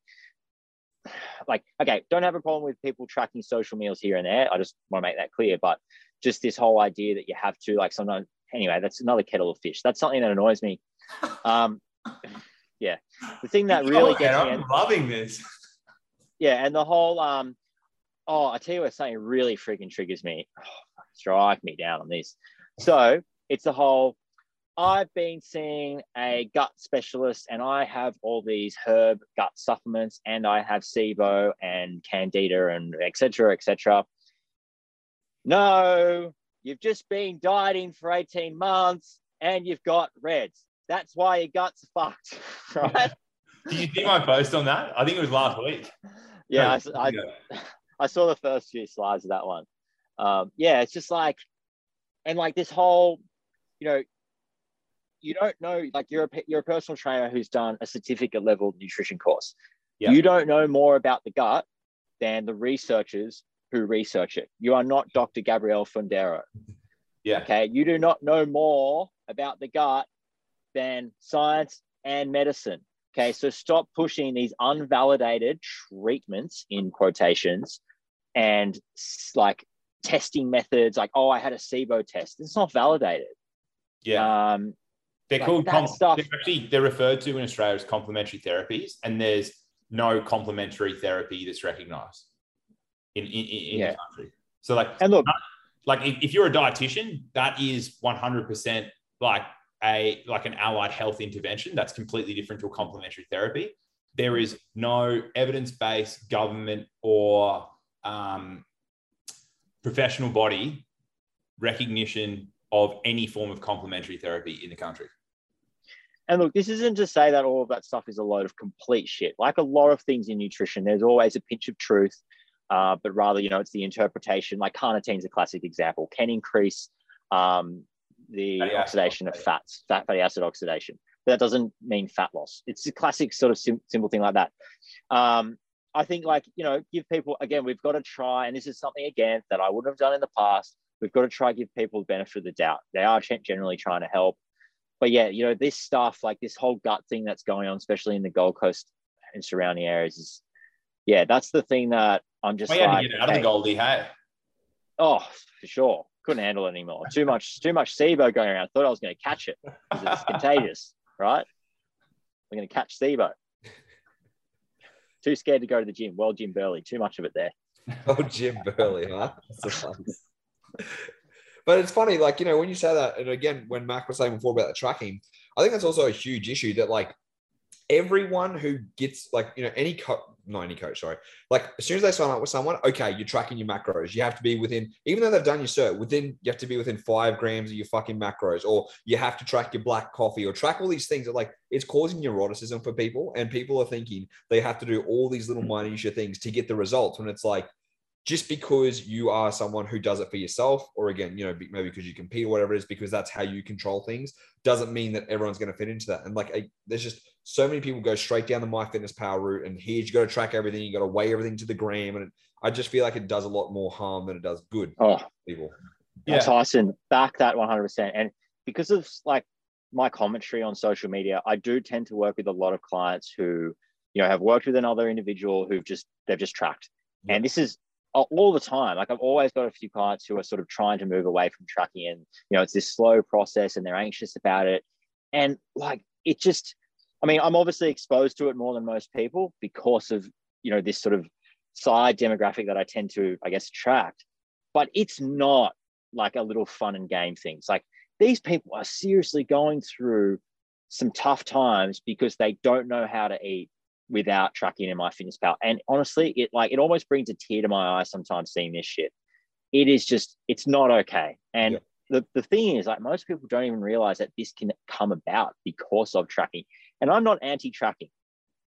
like okay, don't have a problem with people tracking social meals here and there. I just want to make that clear. But just this whole idea that you have to like sometimes anyway, that's another kettle of fish. That's something that annoys me. Um, yeah, the thing that really gets me. I'm loving this. Yeah, and the whole um, oh, I tell you what, something really freaking triggers me. Oh, strike me down on this. So it's the whole. I've been seeing a gut specialist, and I have all these herb gut supplements, and I have SIBO and Candida and etc. etc. No, you've just been dieting for 18 months and you've got reds. That's why your guts are fucked, right? Did you see my post on that? I think it was last week. Yeah, I, I, I saw the first few slides of that one. Um, yeah, it's just like, and like this whole, you know, you don't know, like you're a, you're a personal trainer who's done a certificate level nutrition course. Yeah. You don't know more about the gut than the researchers who research it. You are not Dr. Gabrielle Fundaro. Yeah. Okay. You do not know more about the gut than science and medicine. Okay. So stop pushing these unvalidated treatments in quotations and like testing methods like, oh, I had a SIBO test. It's not validated. Yeah. Um, they're like called that com- stuff- they're actually they're referred to in Australia as complementary therapies, and there's no complementary therapy that's recognized in in, in Yeah. the country. So like and look, like if, if you're a dietitian, that is 100% like a like an allied health intervention. That's completely different to a complementary therapy. There is no evidence-based government or um, professional body recognition of any form of complementary therapy in the country. And look, this isn't to say that all of that stuff is a load of complete shit. Like a lot of things in nutrition, there's always a pinch of truth, uh, but rather, you know, it's the interpretation. Like carnitine's a classic example, can increase um, the Fatty acid oxidation of fats, fat fatty acid oxidation. But that doesn't mean fat loss. It's a classic sort of sim- simple thing like that. Um, I think, like, you know, give people, again, we've got to try, and this is something, again, that I wouldn't have done in the past. We've got to try to give people the benefit of the doubt. They are generally trying to help but yeah, you know, this stuff, like this whole gut thing that's going on, especially in the Gold Coast and surrounding areas, is yeah, that's the thing that I'm just We had like, to get out of the Goldie, hey. oh, for sure, couldn't handle it anymore. Too much, too much SIBO going around. I Thought I was going to catch it because it's contagious, right? We're going to catch SIBO. Too scared to go to the gym. Well, Jim Burley, too much of it there. Oh, Jim Burley, huh? But it's funny, like, you know, when you say that, and again, when Mark was saying before about the tracking, I think that's also a huge issue that, like, everyone who gets, like, you know, any coach, not any coach, sorry, like, as soon as they sign up with someone, okay, you're tracking your macros. You have to be within, even though they've done your cert, within, you have to be within five grams of your fucking macros, or you have to track your black coffee, or track all these things that, like, it's causing neuroticism for people. And people are thinking they have to do all these little minutia things to get the results when it's like, just because you are someone who does it for yourself, or again, you know, maybe because you compete or whatever it is, because that's how you control things, doesn't mean that everyone's going to fit into that. And like, I, there's just so many people go straight down the MyFitnessPal route, and here you got to track everything, you got to weigh everything to the gram, and I just feel like it does a lot more harm than it does good. Oh, People, Yeah. Tyson, back that 100%. And because of like my commentary on social media, I do tend to work with a lot of clients who, you know, have worked with another individual who've just, they've just tracked. Yeah. And this is all- the time. Like I've always got a few clients who are sort of trying to move away from tracking and, you know, it's this slow process and they're anxious about it. And like, it just, I mean, I'm obviously exposed to it more than most people because of, you know, this sort of side demographic that I tend to, I guess, attract. But it's not like a little fun and game things. Like these people are seriously going through some tough times because they don't know how to eat without tracking in my fitness pal. And honestly, it like it almost brings a tear to my eye sometimes seeing this shit. It is just it's not okay. And Yeah. the, the thing is like most people don't even realize that this can come about because of tracking. And I'm not anti-tracking.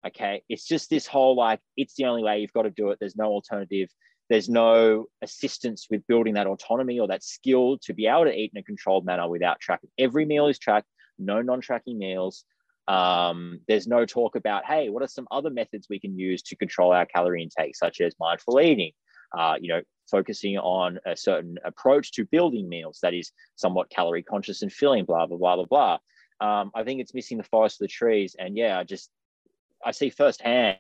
Okay. It's just this whole like it's the only way you've got to do it. There's no alternative. There's no assistance with building that autonomy or that skill to be able to eat in a controlled manner without tracking. Every meal is tracked, no non-tracking meals. Um, there's no talk about, hey, what are some other methods we can use to control our calorie intake, such as mindful eating, uh, you know, focusing on a certain approach to building meals that is somewhat calorie conscious and filling, blah, blah, blah, blah, blah. Um, I think it's missing the forest for the trees. And yeah, I just, I see firsthand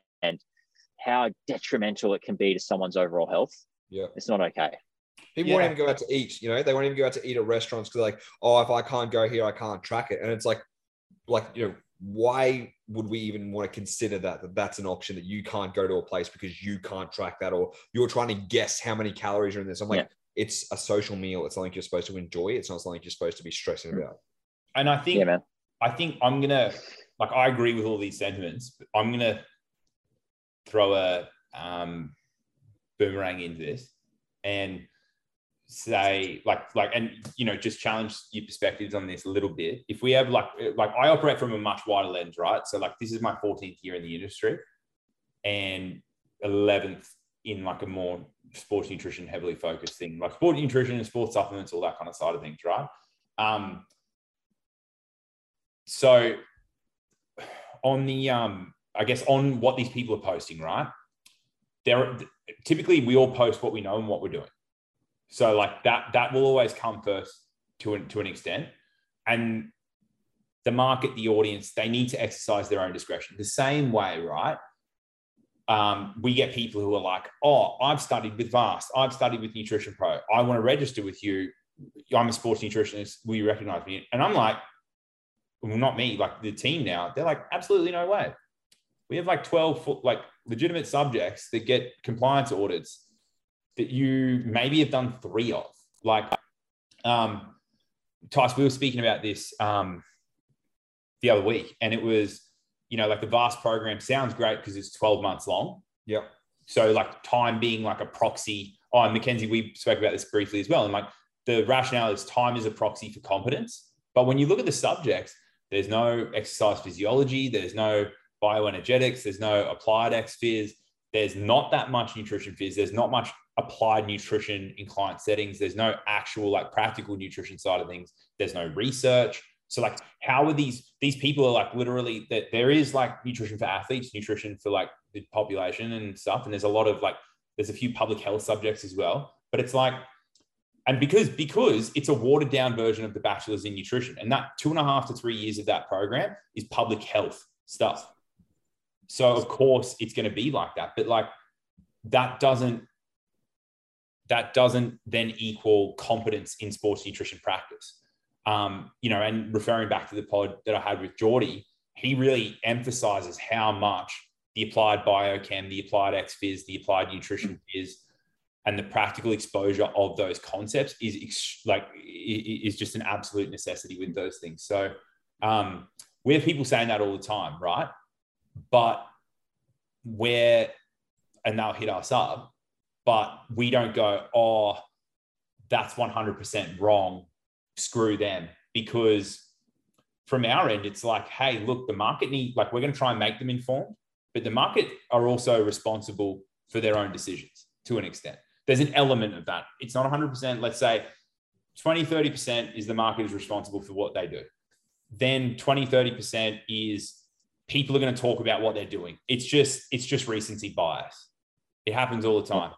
how detrimental it can be to someone's overall health. Yeah. It's not okay. People Yeah. won't even go out to eat, you know, they won't even go out to eat at restaurants because they're like, oh, if I can't go here, I can't track it. And it's like, like, you know, why would we even want to consider that, that that's an option that you can't go to a place because you can't track that or you're trying to guess how many calories are in this. I'm like, Yeah. it's a social meal. It's something you're supposed to enjoy. It's not something you're supposed to be stressing about. And I think Yeah, man. I think I'm gonna like I agree with all these sentiments, but I'm gonna throw a um, boomerang into this and say like like and you know just challenge your perspectives on this a little bit. If we have like like I operate from a much wider lens, right? So like this is my 14th year in the industry and 11th in like a more sports nutrition heavily focused thing, like sport nutrition and sports supplements, all that kind of side of things, right? Um, so on the um i guess on what these people are posting right there typically we all post what we know and what we're doing so like that that will always come first to an, to an extent. And the market the audience they need to exercise their own discretion. The same way right? Um, we get people who are like oh i've studied with vast. I've studied with nutrition pro. I want to register with you. I'm a sports nutritionist. Will you recognize me? And i'm like well, not me, like the team now, they're like, absolutely no way. We have like 12 foot, like legitimate subjects that get compliance audits that you maybe have done three of. Like, um, Tice, we were speaking about this um, the other week, and it was, you know, like the VAST program sounds great because it's 12 months long. Yeah. So, like, time being like a proxy. Oh, and Mackenzie, we spoke about this briefly as well. And like, the rationale is time is a proxy for competence. But when you look at the subjects, there's no exercise physiology, there's no bioenergetics, there's no applied X phys, there's not that much nutrition phys, there's not much applied nutrition in client settings, there's no actual like practical nutrition side of things, there's no research. So like how are these these people are like literally that there is like nutrition for athletes, nutrition for like the population and stuff. And there's a lot of like there's a few public health subjects as well. But it's like and because because it's a watered down version of the bachelor's in nutrition and that two and a half to three years of that program is public health stuff so of course it's going to be like that but like that doesn't that doesn't then equal competence in sports nutrition practice um, you know and referring back to the pod that i had with geordie he really emphasizes how much the applied biochem the applied x phys the applied nutrition phys and the practical exposure of those concepts is ex- like is just an absolute necessity with those things. So um, we have people saying that all the time, right? But where and they'll hit us up, but we don't go, oh, that's 100% wrong. Screw them. Because from our end, it's like, hey, look, the market need, like, we're going to try and make them informed, but the market are also responsible for their own decisions to an extent there's an element of that. It's not 100%. Let's say 20, 30% is the market is responsible for what they do. Then 20, 30% is people are going to talk about what they're doing. It's just, it's just recency bias. It happens all the time.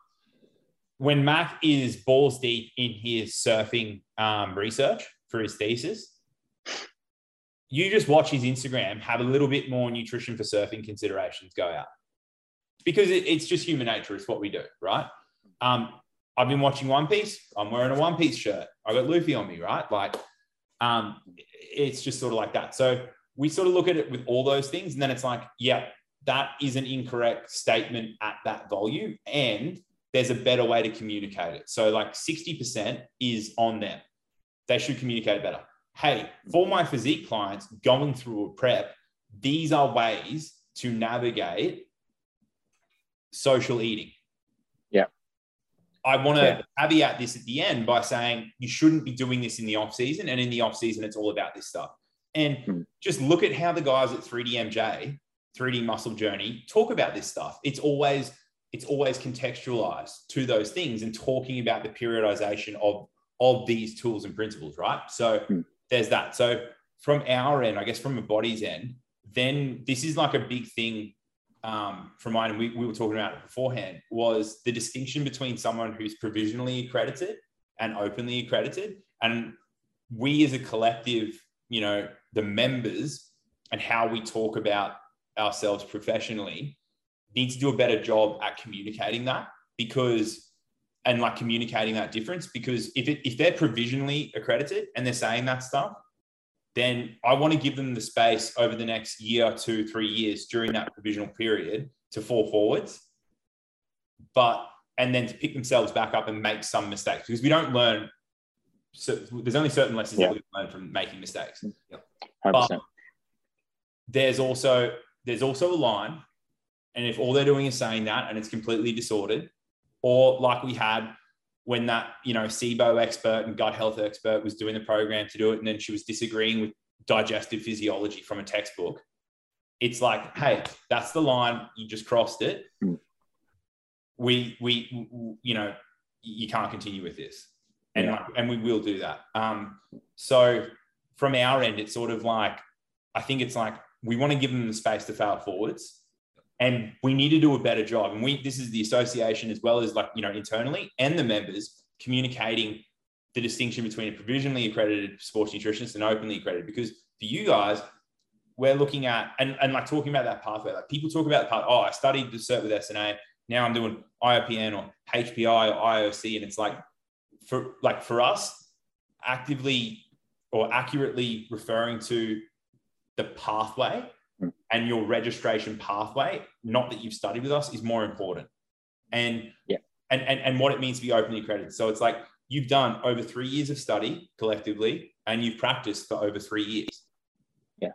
When Mac is balls deep in his surfing um, research for his thesis, you just watch his Instagram, have a little bit more nutrition for surfing considerations go out. Because it, it's just human nature. It's what we do, right? Um, I've been watching One Piece. I'm wearing a One Piece shirt. I got Luffy on me, right? Like, um, it's just sort of like that. So we sort of look at it with all those things, and then it's like, yeah, that is an incorrect statement at that volume, and there's a better way to communicate it. So like 60% is on them. They should communicate better. Hey, for my physique clients going through a prep, these are ways to navigate social eating. Yeah. I want to Yeah. caveat this at the end by saying you shouldn't be doing this in the off season, and in the off season, it's all about this stuff. And Hmm. just look at how the guys at 3DMJ, 3D Muscle Journey, talk about this stuff. It's always it's always contextualized to those things and talking about the periodization of of these tools and principles, right? So Hmm. there's that. So from our end, I guess from a body's end, then this is like a big thing um, from mine, and we, we were talking about it beforehand, was the distinction between someone who's provisionally accredited and openly accredited. And we as a collective, you know, the members and how we talk about ourselves professionally need to do a better job at communicating that because and like communicating that difference because if it, if they're provisionally accredited and they're saying that stuff then I want to give them the space over the next year, two, three years during that provisional period to fall forwards. But and then to pick themselves back up and make some mistakes because we don't learn. So there's only certain lessons yeah. that we learn from making mistakes. Mm. Yep. But there's also there's also a line, and if all they're doing is saying that and it's completely disordered, or like we had when that you know SIBO expert and gut health expert was doing the program to do it, and then she was disagreeing with digestive physiology from a textbook. It's like, hey, that's the line. You just crossed it. We we you know you can't continue with this, and yeah. and we will do that. Um, so from our end, it's sort of like I think it's like we want to give them the space to fail forwards and we need to do a better job. And we this is the association as well as like you know internally and the members communicating the distinction between a provisionally accredited sports nutritionist and openly accredited. Because for you guys we're looking at and, and like talking about that pathway like people talk about the path oh i studied the cert with sna now i'm doing iopn or hpi or ioc and it's like for like for us actively or accurately referring to the pathway and your registration pathway, not that you've studied with us, is more important. And yeah, and, and, and what it means to be openly accredited. So it's like you've done over three years of study collectively, and you've practiced for over three years. Yeah.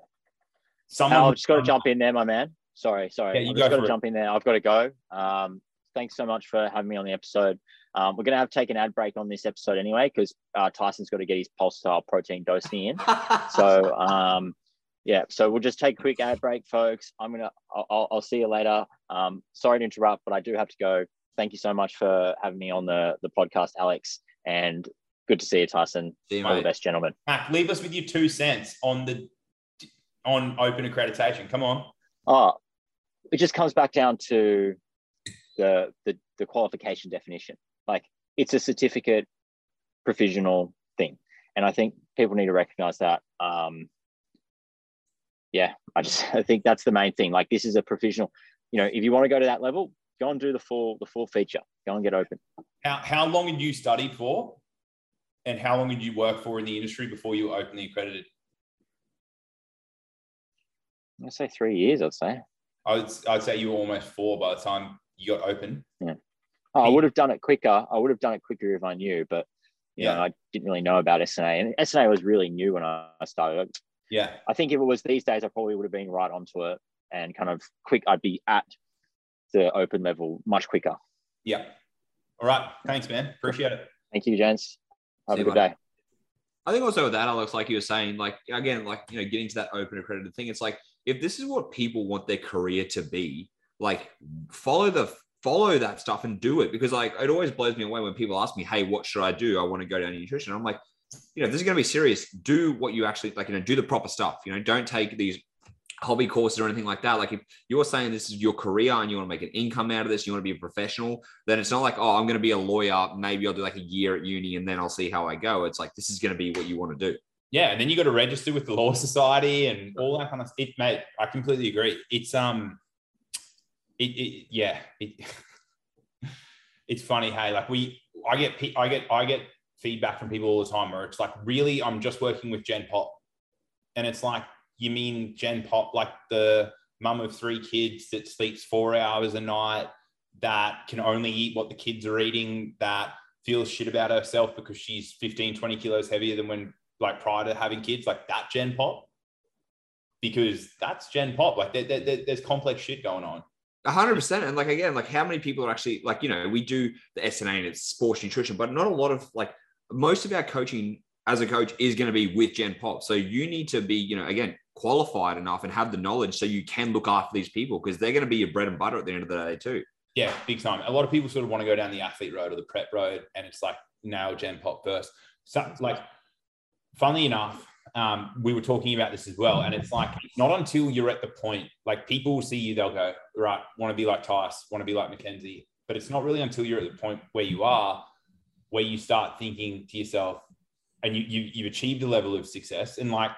Someone I've just got to jump in there, my man. Sorry, sorry. Yeah, you I've just got to jump in there. I've got to go. Um, thanks so much for having me on the episode. Um, we're going to have to take an ad break on this episode anyway, because uh, Tyson's got to get his pulse pulsatile protein dosing in. so um, yeah, so we'll just take a quick ad break, folks. I'm gonna, I'll, I'll see you later. Um, sorry to interrupt, but I do have to go. Thank you so much for having me on the the podcast, Alex, and good to see you, Tyson. See you, All mate. the best, gentlemen. Mac, leave us with your two cents on the on open accreditation. Come on. Oh, it just comes back down to the the, the qualification definition. Like it's a certificate provisional thing, and I think people need to recognize that. Um, yeah, I just I think that's the main thing. Like this is a professional. You know, if you want to go to that level, go and do the full the full feature. Go and get open. How how long did you study for, and how long did you work for in the industry before you were openly accredited? I'd say three years. I'd say. I would I'd say you were almost four by the time you got open. Yeah. Oh, I would have done it quicker. I would have done it quicker if I knew, but you yeah. know, I didn't really know about SNA, and SNA was really new when I started. Yeah. I think if it was these days, I probably would have been right onto it and kind of quick. I'd be at the open level much quicker. Yeah. All right. Thanks, man. Appreciate it. Thank you, gents. Have See a good day. I think also with that, Alex, like you were saying, like again, like you know, getting to that open accredited thing, it's like if this is what people want their career to be, like follow the follow that stuff and do it because like it always blows me away when people ask me, hey, what should I do? I want to go down nutrition. I'm like, you know, this is going to be serious. Do what you actually like, you know, do the proper stuff. You know, don't take these hobby courses or anything like that. Like if you're saying this is your career and you want to make an income out of this, you want to be a professional, then it's not like, oh, I'm going to be a lawyer. Maybe I'll do like a year at uni and then I'll see how I go. It's like, this is going to be what you want to do. Yeah. And then you got to register with the law society and all that kind of stuff. Mate, I completely agree. It's, um, it, it yeah, it, it's funny. Hey, like we, I get, I get, I get feedback from people all the time where it's like, really, I'm just working with Gen Pop. And it's like, you mean Gen Pop, like the mum of three kids that sleeps four hours a night, that can only eat what the kids are eating, that feels shit about herself because she's 15, 20 kilos heavier than when, like, prior to having kids, like that Gen Pop? Because that's Gen Pop. Like, there, there, there's complex shit going on. Hundred percent. And like again, like how many people are actually like, you know, we do the SNA and it's sports nutrition, but not a lot of like most of our coaching as a coach is going to be with Gen Pop. So you need to be, you know, again, qualified enough and have the knowledge so you can look after these people because they're going to be your bread and butter at the end of the day too. Yeah, big time. A lot of people sort of want to go down the athlete road or the prep road, and it's like now Gen Pop first. So, like, funnily enough, um, we were talking about this as well, and it's like not until you're at the point like people will see you, they'll go right, want to be like Tice, want to be like Mackenzie, but it's not really until you're at the point where you are where you start thinking to yourself, and you, you you've achieved a level of success, and like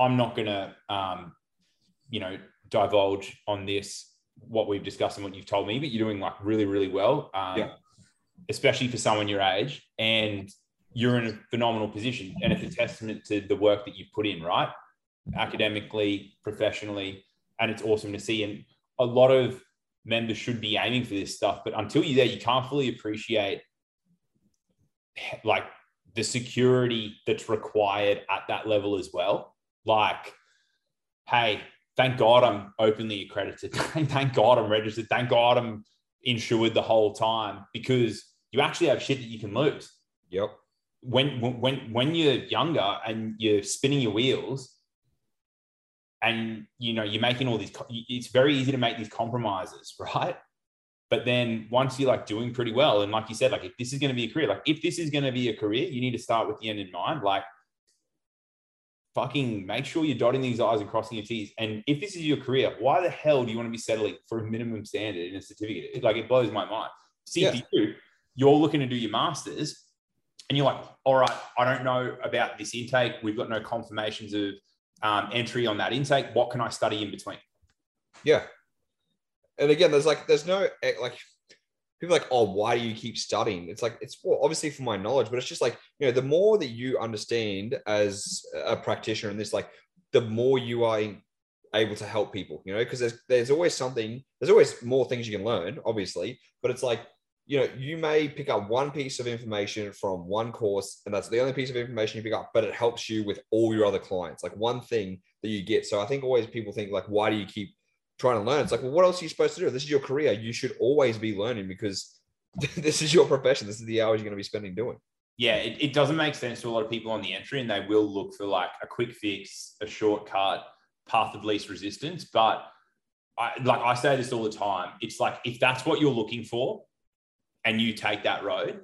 I'm not gonna um, you know divulge on this what we've discussed and what you've told me, but you're doing like really really well, um, Yeah. especially for someone your age, and you're in a phenomenal position, and it's a testament to the work that you've put in, right? Academically, professionally, and it's awesome to see. And a lot of members should be aiming for this stuff, but until you're there, you can't fully appreciate like the security that's required at that level as well. Like, hey, thank God I'm openly accredited. thank God I'm registered. Thank God I'm insured the whole time because you actually have shit that you can lose. Yep. When when when you're younger and you're spinning your wheels and you know you're making all these it's very easy to make these compromises, right? But then once you're like doing pretty well, and like you said, like if this is going to be a career, like if this is going to be a career, you need to start with the end in mind. Like fucking make sure you're dotting these I's and crossing your T's. And if this is your career, why the hell do you want to be settling for a minimum standard in a certificate? It, like it blows my mind. See, Yeah. you, you're looking to do your masters, and you're like, all right, I don't know about this intake. We've got no confirmations of um, entry on that intake. What can I study in between? Yeah. And again, there's like, there's no eh, like, people like, oh, why do you keep studying? It's like, it's for, obviously for my knowledge, but it's just like, you know, the more that you understand as a practitioner in this, like, the more you are able to help people, you know, because there's, there's always something, there's always more things you can learn, obviously, but it's like, you know, you may pick up one piece of information from one course, and that's the only piece of information you pick up, but it helps you with all your other clients, like one thing that you get. So I think always people think like, why do you keep trying to learn? It's like, well, what else are you supposed to do? This is your career. You should always be learning because this is your profession. This is the hours you're going to be spending doing. yeah, it, it doesn't make sense to a lot of people on the entry, and they will look for like a quick fix, a shortcut, path of least resistance. But I, like I say this all the time, it's like if that's what you're looking for, and you take that road,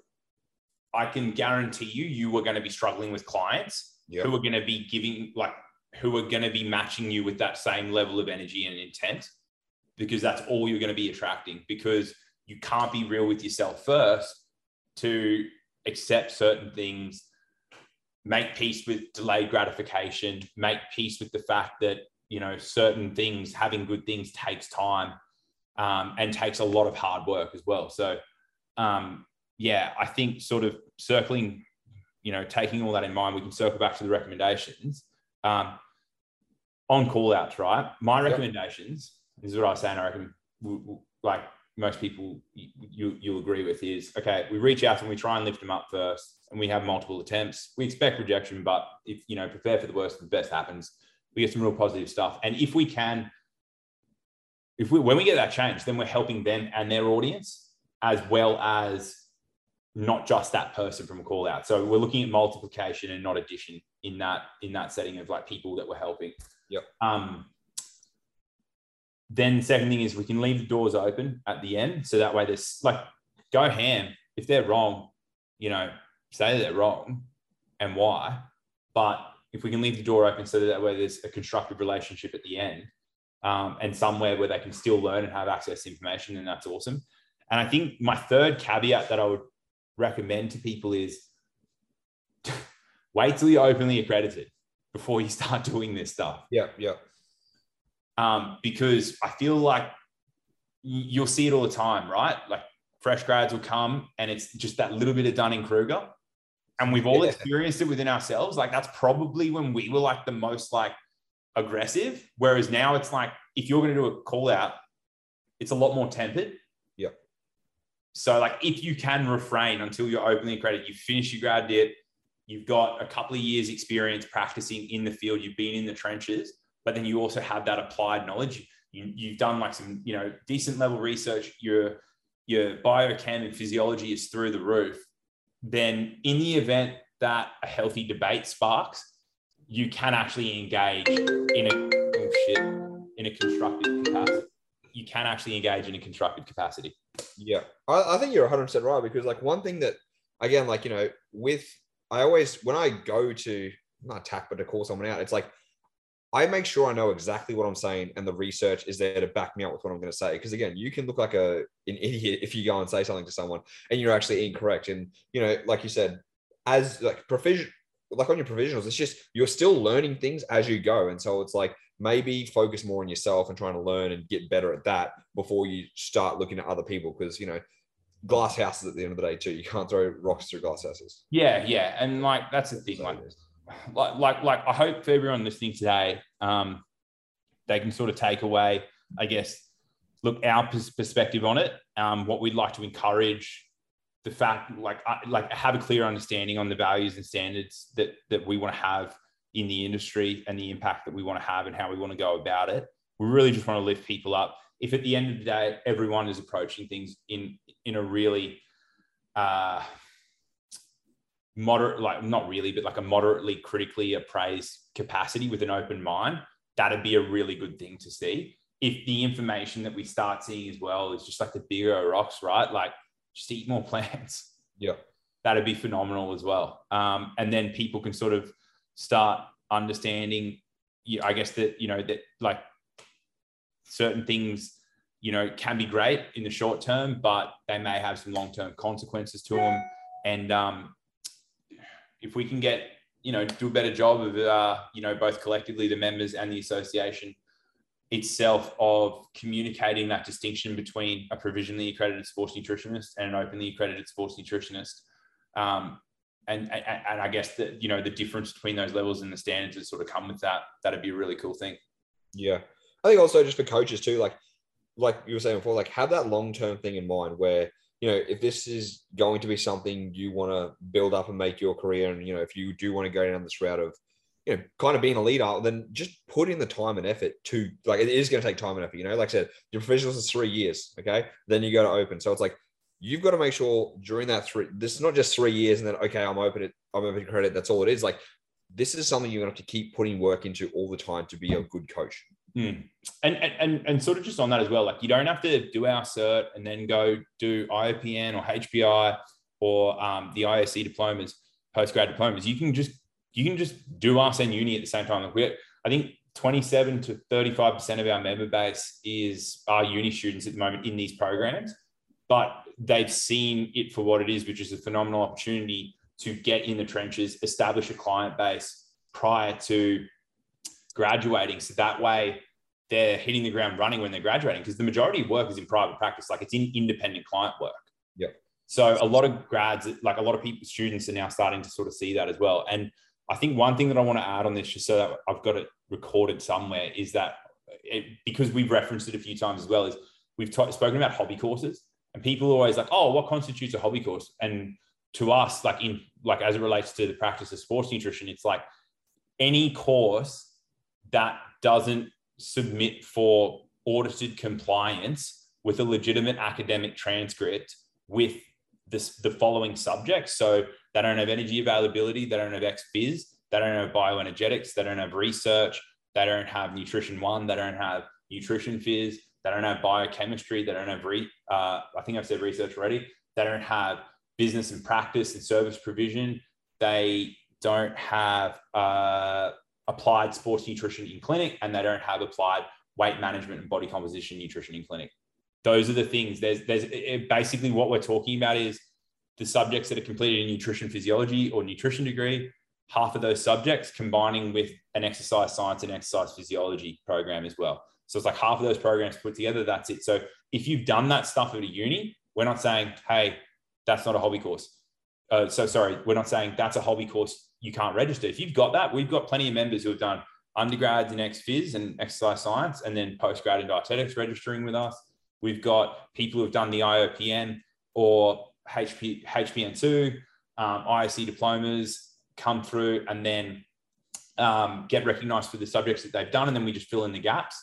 I can guarantee you, you are going to be struggling with clients Yep. who are going to be giving like who are going to be matching you with that same level of energy and intent, because that's all you're going to be attracting. Because you can't be real with yourself first to accept certain things, make peace with delayed gratification, make peace with the fact that, you know, certain things, having good things takes time um, and takes a lot of hard work as well. So, um, yeah, I think sort of circling, you know, taking all that in mind, we can circle back to the recommendations. Um, on call outs, right? My recommendations, this is what I was saying, I reckon, like most people you, you, you'll agree with is okay, we reach out and we try and lift them up first and we have multiple attempts. We expect rejection, but if, you know, prepare for the worst, the best happens. We get some real positive stuff. And if we can, if we, when we get that change, then we're helping them and their audience as well as not just that person from a call out. So we're looking at multiplication and not addition in that, in that setting of like people that we're helping. Yep. Um, then second thing is we can leave the doors open at the end. So that way there's like go ham. If they're wrong, you know, say they're wrong and why. But if we can leave the door open so that way there's a constructive relationship at the end um, and somewhere where they can still learn and have access to information, then that's awesome. And I think my third caveat that I would recommend to people is wait till you're openly accredited before you start doing this stuff Yeah. Yeah. um, because I feel like you'll see it all the time, right? Like fresh grads will come and it's just that little bit of Dunning Kruger. And we've all Yeah. experienced it within ourselves. Like that's probably when we were like the most like aggressive. Whereas now it's like if you're going to do a call out, it's a lot more tempered. Yeah. So like if you can refrain until you're openly accredited, you finish your grad dip, you've got a couple of years experience practicing in the field, you've been in the trenches, but then you also have that applied knowledge. You, you've done like some, you know, decent level research. Your your biochem and physiology is through the roof. Then, in the event that a healthy debate sparks, you can actually engage in a oh shit in a constructive capacity. You can actually engage in a constructive capacity. Yeah, I, I think you're 100 percent right because like one thing that again, like you know, with I always when I go to not attack, but to call someone out. It's like I make sure I know exactly what I'm saying, and the research is there to back me up with what I'm going to say. Because again, you can look like a an idiot if you go and say something to someone and you're actually incorrect. And you know, like you said, as like provision, like on your provisionals, it's just you're still learning things as you go. And so it's like maybe focus more on yourself and trying to learn and get better at that before you start looking at other people. Because you know, glass houses at the end of the day too. You can't throw rocks through glass houses. Yeah, yeah, and like that's the thing. Like like like like I hope for everyone listening today, um, they can sort of take away, I guess, look our perspective on it. Um, what we'd like to encourage, the fact like I, like have a clear understanding on the values and standards that that we want to have in the industry and the impact that we want to have and how we want to go about it. We really just want to lift people up. If at the end of the day everyone is approaching things in in a really uh, moderate, like not really, but like a moderately critically appraised capacity with an open mind, that'd be a really good thing to see. If the information that we start seeing as well is just like the bigger rocks, right? Like just eat more plants. Yeah. That'd be phenomenal as well. Um, and then people can sort of start understanding, I guess that, you know, that like certain things, you know, can be great in the short term, but they may have some long-term consequences to them. And um, if we can get you know do a better job of uh, you know both collectively the members and the association itself of communicating that distinction between a provisionally accredited sports nutritionist and an openly accredited sports nutritionist um, and, and, and I guess that you know the difference between those levels and the standards that sort of come with that that'd be a really cool thing. Yeah, I think also just for coaches too, like like you were saying before, like have that long term thing in mind where you know, if this is going to be something you want to build up and make your career, and you know, if you do want to go down this route of, you know, kind of being a leader, then just put in the time and effort to like it is going to take time and effort. You know, like I said, your professionals is three years, okay, then you go to open, so it's like you've got to make sure during that three, this is not just three years and then okay, I'm open it, I'm open credit. That's all it is. Like this is something you're going to have to keep putting work into all the time to be a good coach. Mm. And, and and sort of just on that as well, like you don't have to do our cert and then go do IOPN or HPI or um, the ISC diplomas, postgrad diplomas. You can just you can just do us and uni at the same time. Like we, I think 27 to 35 percent of our member base is our uni students at the moment in these programs, but they've seen it for what it is, which is a phenomenal opportunity to get in the trenches, establish a client base prior to graduating. So that way they're hitting the ground running when they're graduating because the majority of work is in private practice, like it's in independent client work. Yeah. So a lot of grads, like a lot of people, students are now starting to sort of see that as well. And I think one thing that I want to add on this, just so that I've got it recorded somewhere, is that it, because we've referenced it a few times as well, is we've t- spoken about hobby courses, and people are always like, "Oh, what constitutes a hobby course?" And to us, like in like as it relates to the practice of sports nutrition, it's like any course that doesn't submit for audited compliance with a legitimate academic transcript with this, the following subjects. So they don't have energy availability, they don't have XPhys, they don't have bioenergetics, they don't have research, they don't have nutrition one, they don't have nutrition phys, they don't have biochemistry, they don't have re, uh, I think I've said research already, they don't have business and practice and service provision, they don't have uh, applied sports nutrition in clinic and they don't have applied weight management and body composition nutrition in clinic. Those are the things. There's, there's it, basically what we're talking about is the subjects that are completed a nutrition physiology or nutrition degree, half of those subjects combining with an exercise science and exercise physiology program as well. So it's like half of those programs put together, that's it. So if you've done that stuff at a uni, we're not saying, hey, that's not a hobby course. Uh, so sorry, we're not saying that's a hobby course you can't register. If you've got that, we've got plenty of members who have done undergrads in ex phys and exercise science, and then postgrad in dietetics registering with us. We've got people who have done the IOPN or HP, HPN2, um, ISC diplomas come through and then um, get recognized for the subjects that they've done. And then we just fill in the gaps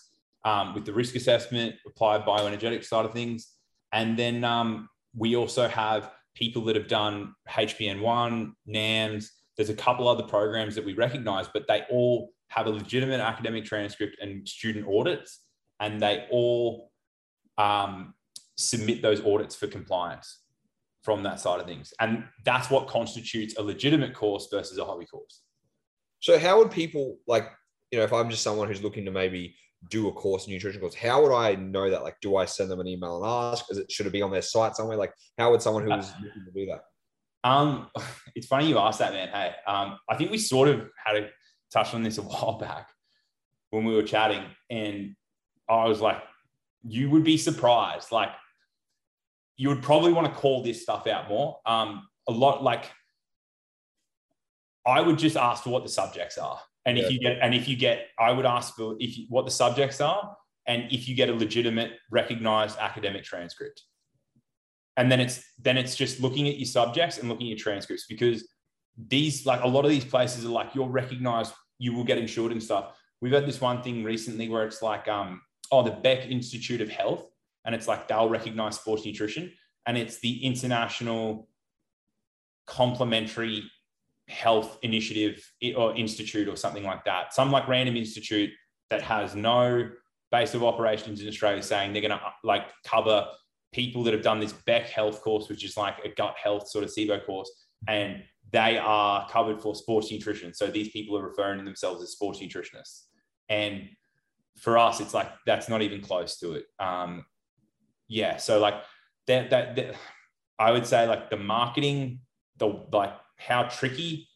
um, with the risk assessment, applied bioenergetic side of things. And then um, we also have people that have done HPN1, NAMS, there's a couple other programs that we recognize, but they all have a legitimate academic transcript and student audits, and they all um, submit those audits for compliance from that side of things. And that's what constitutes a legitimate course versus a hobby course. So how would people like, you know, if I'm just someone who's looking to maybe do a course, a nutrition course, how would I know that? Like, do I send them an email and ask? Is it should it be on their site somewhere? Like, how would someone who is looking to do that? Um, it's funny you asked that, man. Hey, um, I think we sort of had a touch on this a while back when we were chatting, and I was like, you would be surprised. Like, you would probably want to call this stuff out more. Um, a lot like I would just ask for what the subjects are. And yeah. if you get, and if you get, I would ask for if you, what the subjects are, and if you get a legitimate, recognized academic transcript. And then it's then it's just looking at your subjects and looking at your transcripts because these like a lot of these places are like you're recognized, you will get insured and stuff. We've had this one thing recently where it's like, um, oh, the Beck Institute of Health, and it's like they'll recognize sports nutrition, and it's the International Complementary health initiative or institute or something like that. Some like random institute that has no base of operations in Australia saying they're going to like cover people that have done this Beck health course, which is like a gut health sort of SIBO course. And they are covered for sports nutrition. So these people are referring to themselves as sports nutritionists. And for us, it's like that's not even close to it. Um, yeah. So like that, that, that I would say like the marketing, the like how tricky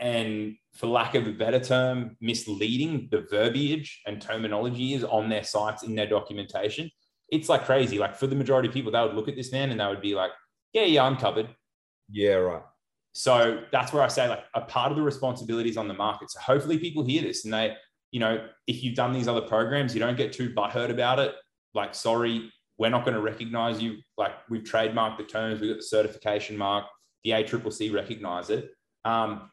and for lack of a better term, misleading the verbiage and terminology is on their sites in their documentation. It's like crazy. Like for the majority of people, they would look at this man and they would be like, yeah, yeah, I'm covered. Yeah, right. So that's where I say like a part of the responsibility is on the market. So hopefully people hear this and they, you know, if you've done these other programs, you don't get too butthurt about it. Like, sorry, we're not going to recognize you. Like we've trademarked the terms, we've got the certification mark the ACCC recognize it. Um,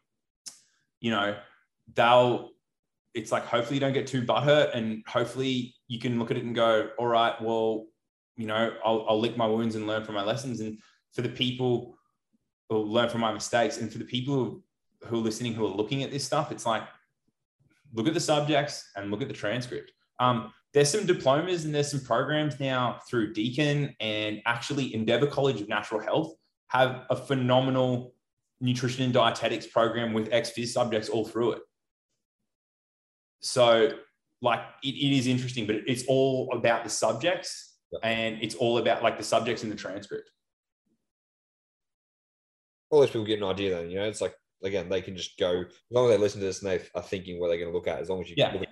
you know, they'll, it's like, hopefully you don't get too butthurt and hopefully you can look at it and go, all right, well, you know, I'll, I'll lick my wounds and learn from my lessons. And for the people who learn from my mistakes and for the people who, are listening, who are looking at this stuff, it's like, look at the subjects and look at the transcript. Um, there's some diplomas and there's some programs now through Deakin and actually Endeavour College of Natural Health have a phenomenal nutrition and dietetics program with ex-phys subjects all through it. So like it, it is interesting, but it's all about the subjects and it's all about like the subjects in the transcript. All those people get an idea then, you know, it's like, again, they can just go, as long as they listen to this and they are thinking what they're going to look at, as long as you yeah. at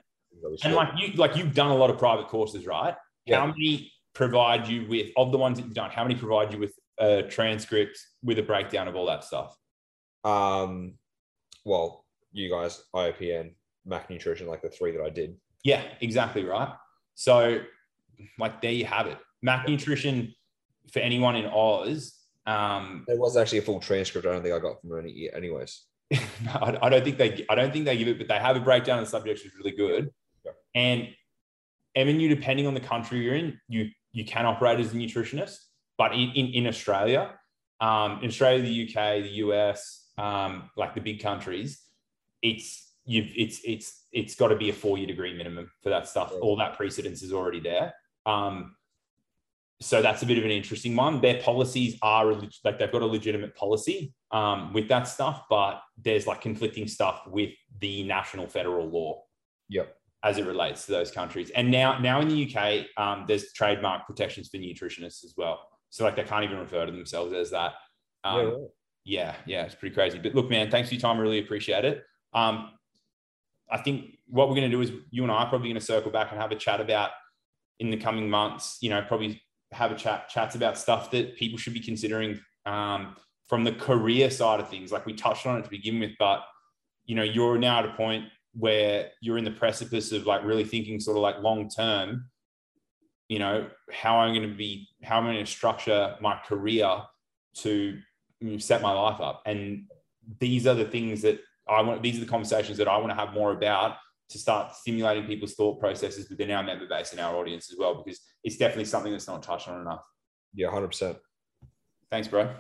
and like you, like you've done a lot of private courses, right? Yeah. How many provide you with, of the ones that you've done, how many provide you with a transcript with a breakdown of all that stuff? Um, well, you guys, IOPN, Mac Nutrition, like the three that I did. Yeah, exactly right. So, like, there you have it. Mac Nutrition for anyone in Oz. Um, there was actually a full transcript. I don't think I got from any, anyways. I don't think they. I don't think they give it, but they have a breakdown of the subjects, which is really good. Yeah. And MNU, depending on the country you're in, you you can operate as a nutritionist. But in, in, in Australia, um, in Australia, the UK, the US, um, like the big countries, it's you've it's it's it's got to be a four year degree minimum for that stuff. All that precedence is already there. Um, so that's a bit of an interesting one. Their policies are like they've got a legitimate policy um, with that stuff, but there's like conflicting stuff with the national federal law. Yep. As it relates to those countries, and now now in the UK, um, there's trademark protections for nutritionists as well. So like they can't even refer to themselves as that. Um, yeah, yeah, yeah, it's pretty crazy. But look, man, thanks for your time. I really appreciate it. Um, I think what we're going to do is you and I are probably going to circle back and have a chat about in the coming months. You know, probably have a chat chats about stuff that people should be considering um, from the career side of things. Like we touched on it to begin with, but you know, you're now at a point where you're in the precipice of like really thinking sort of like long term you know how i'm going to be how i'm going to structure my career to set my life up and these are the things that i want these are the conversations that i want to have more about to start stimulating people's thought processes within our member base and our audience as well because it's definitely something that's not touched on enough. Yeah 100% thanks bro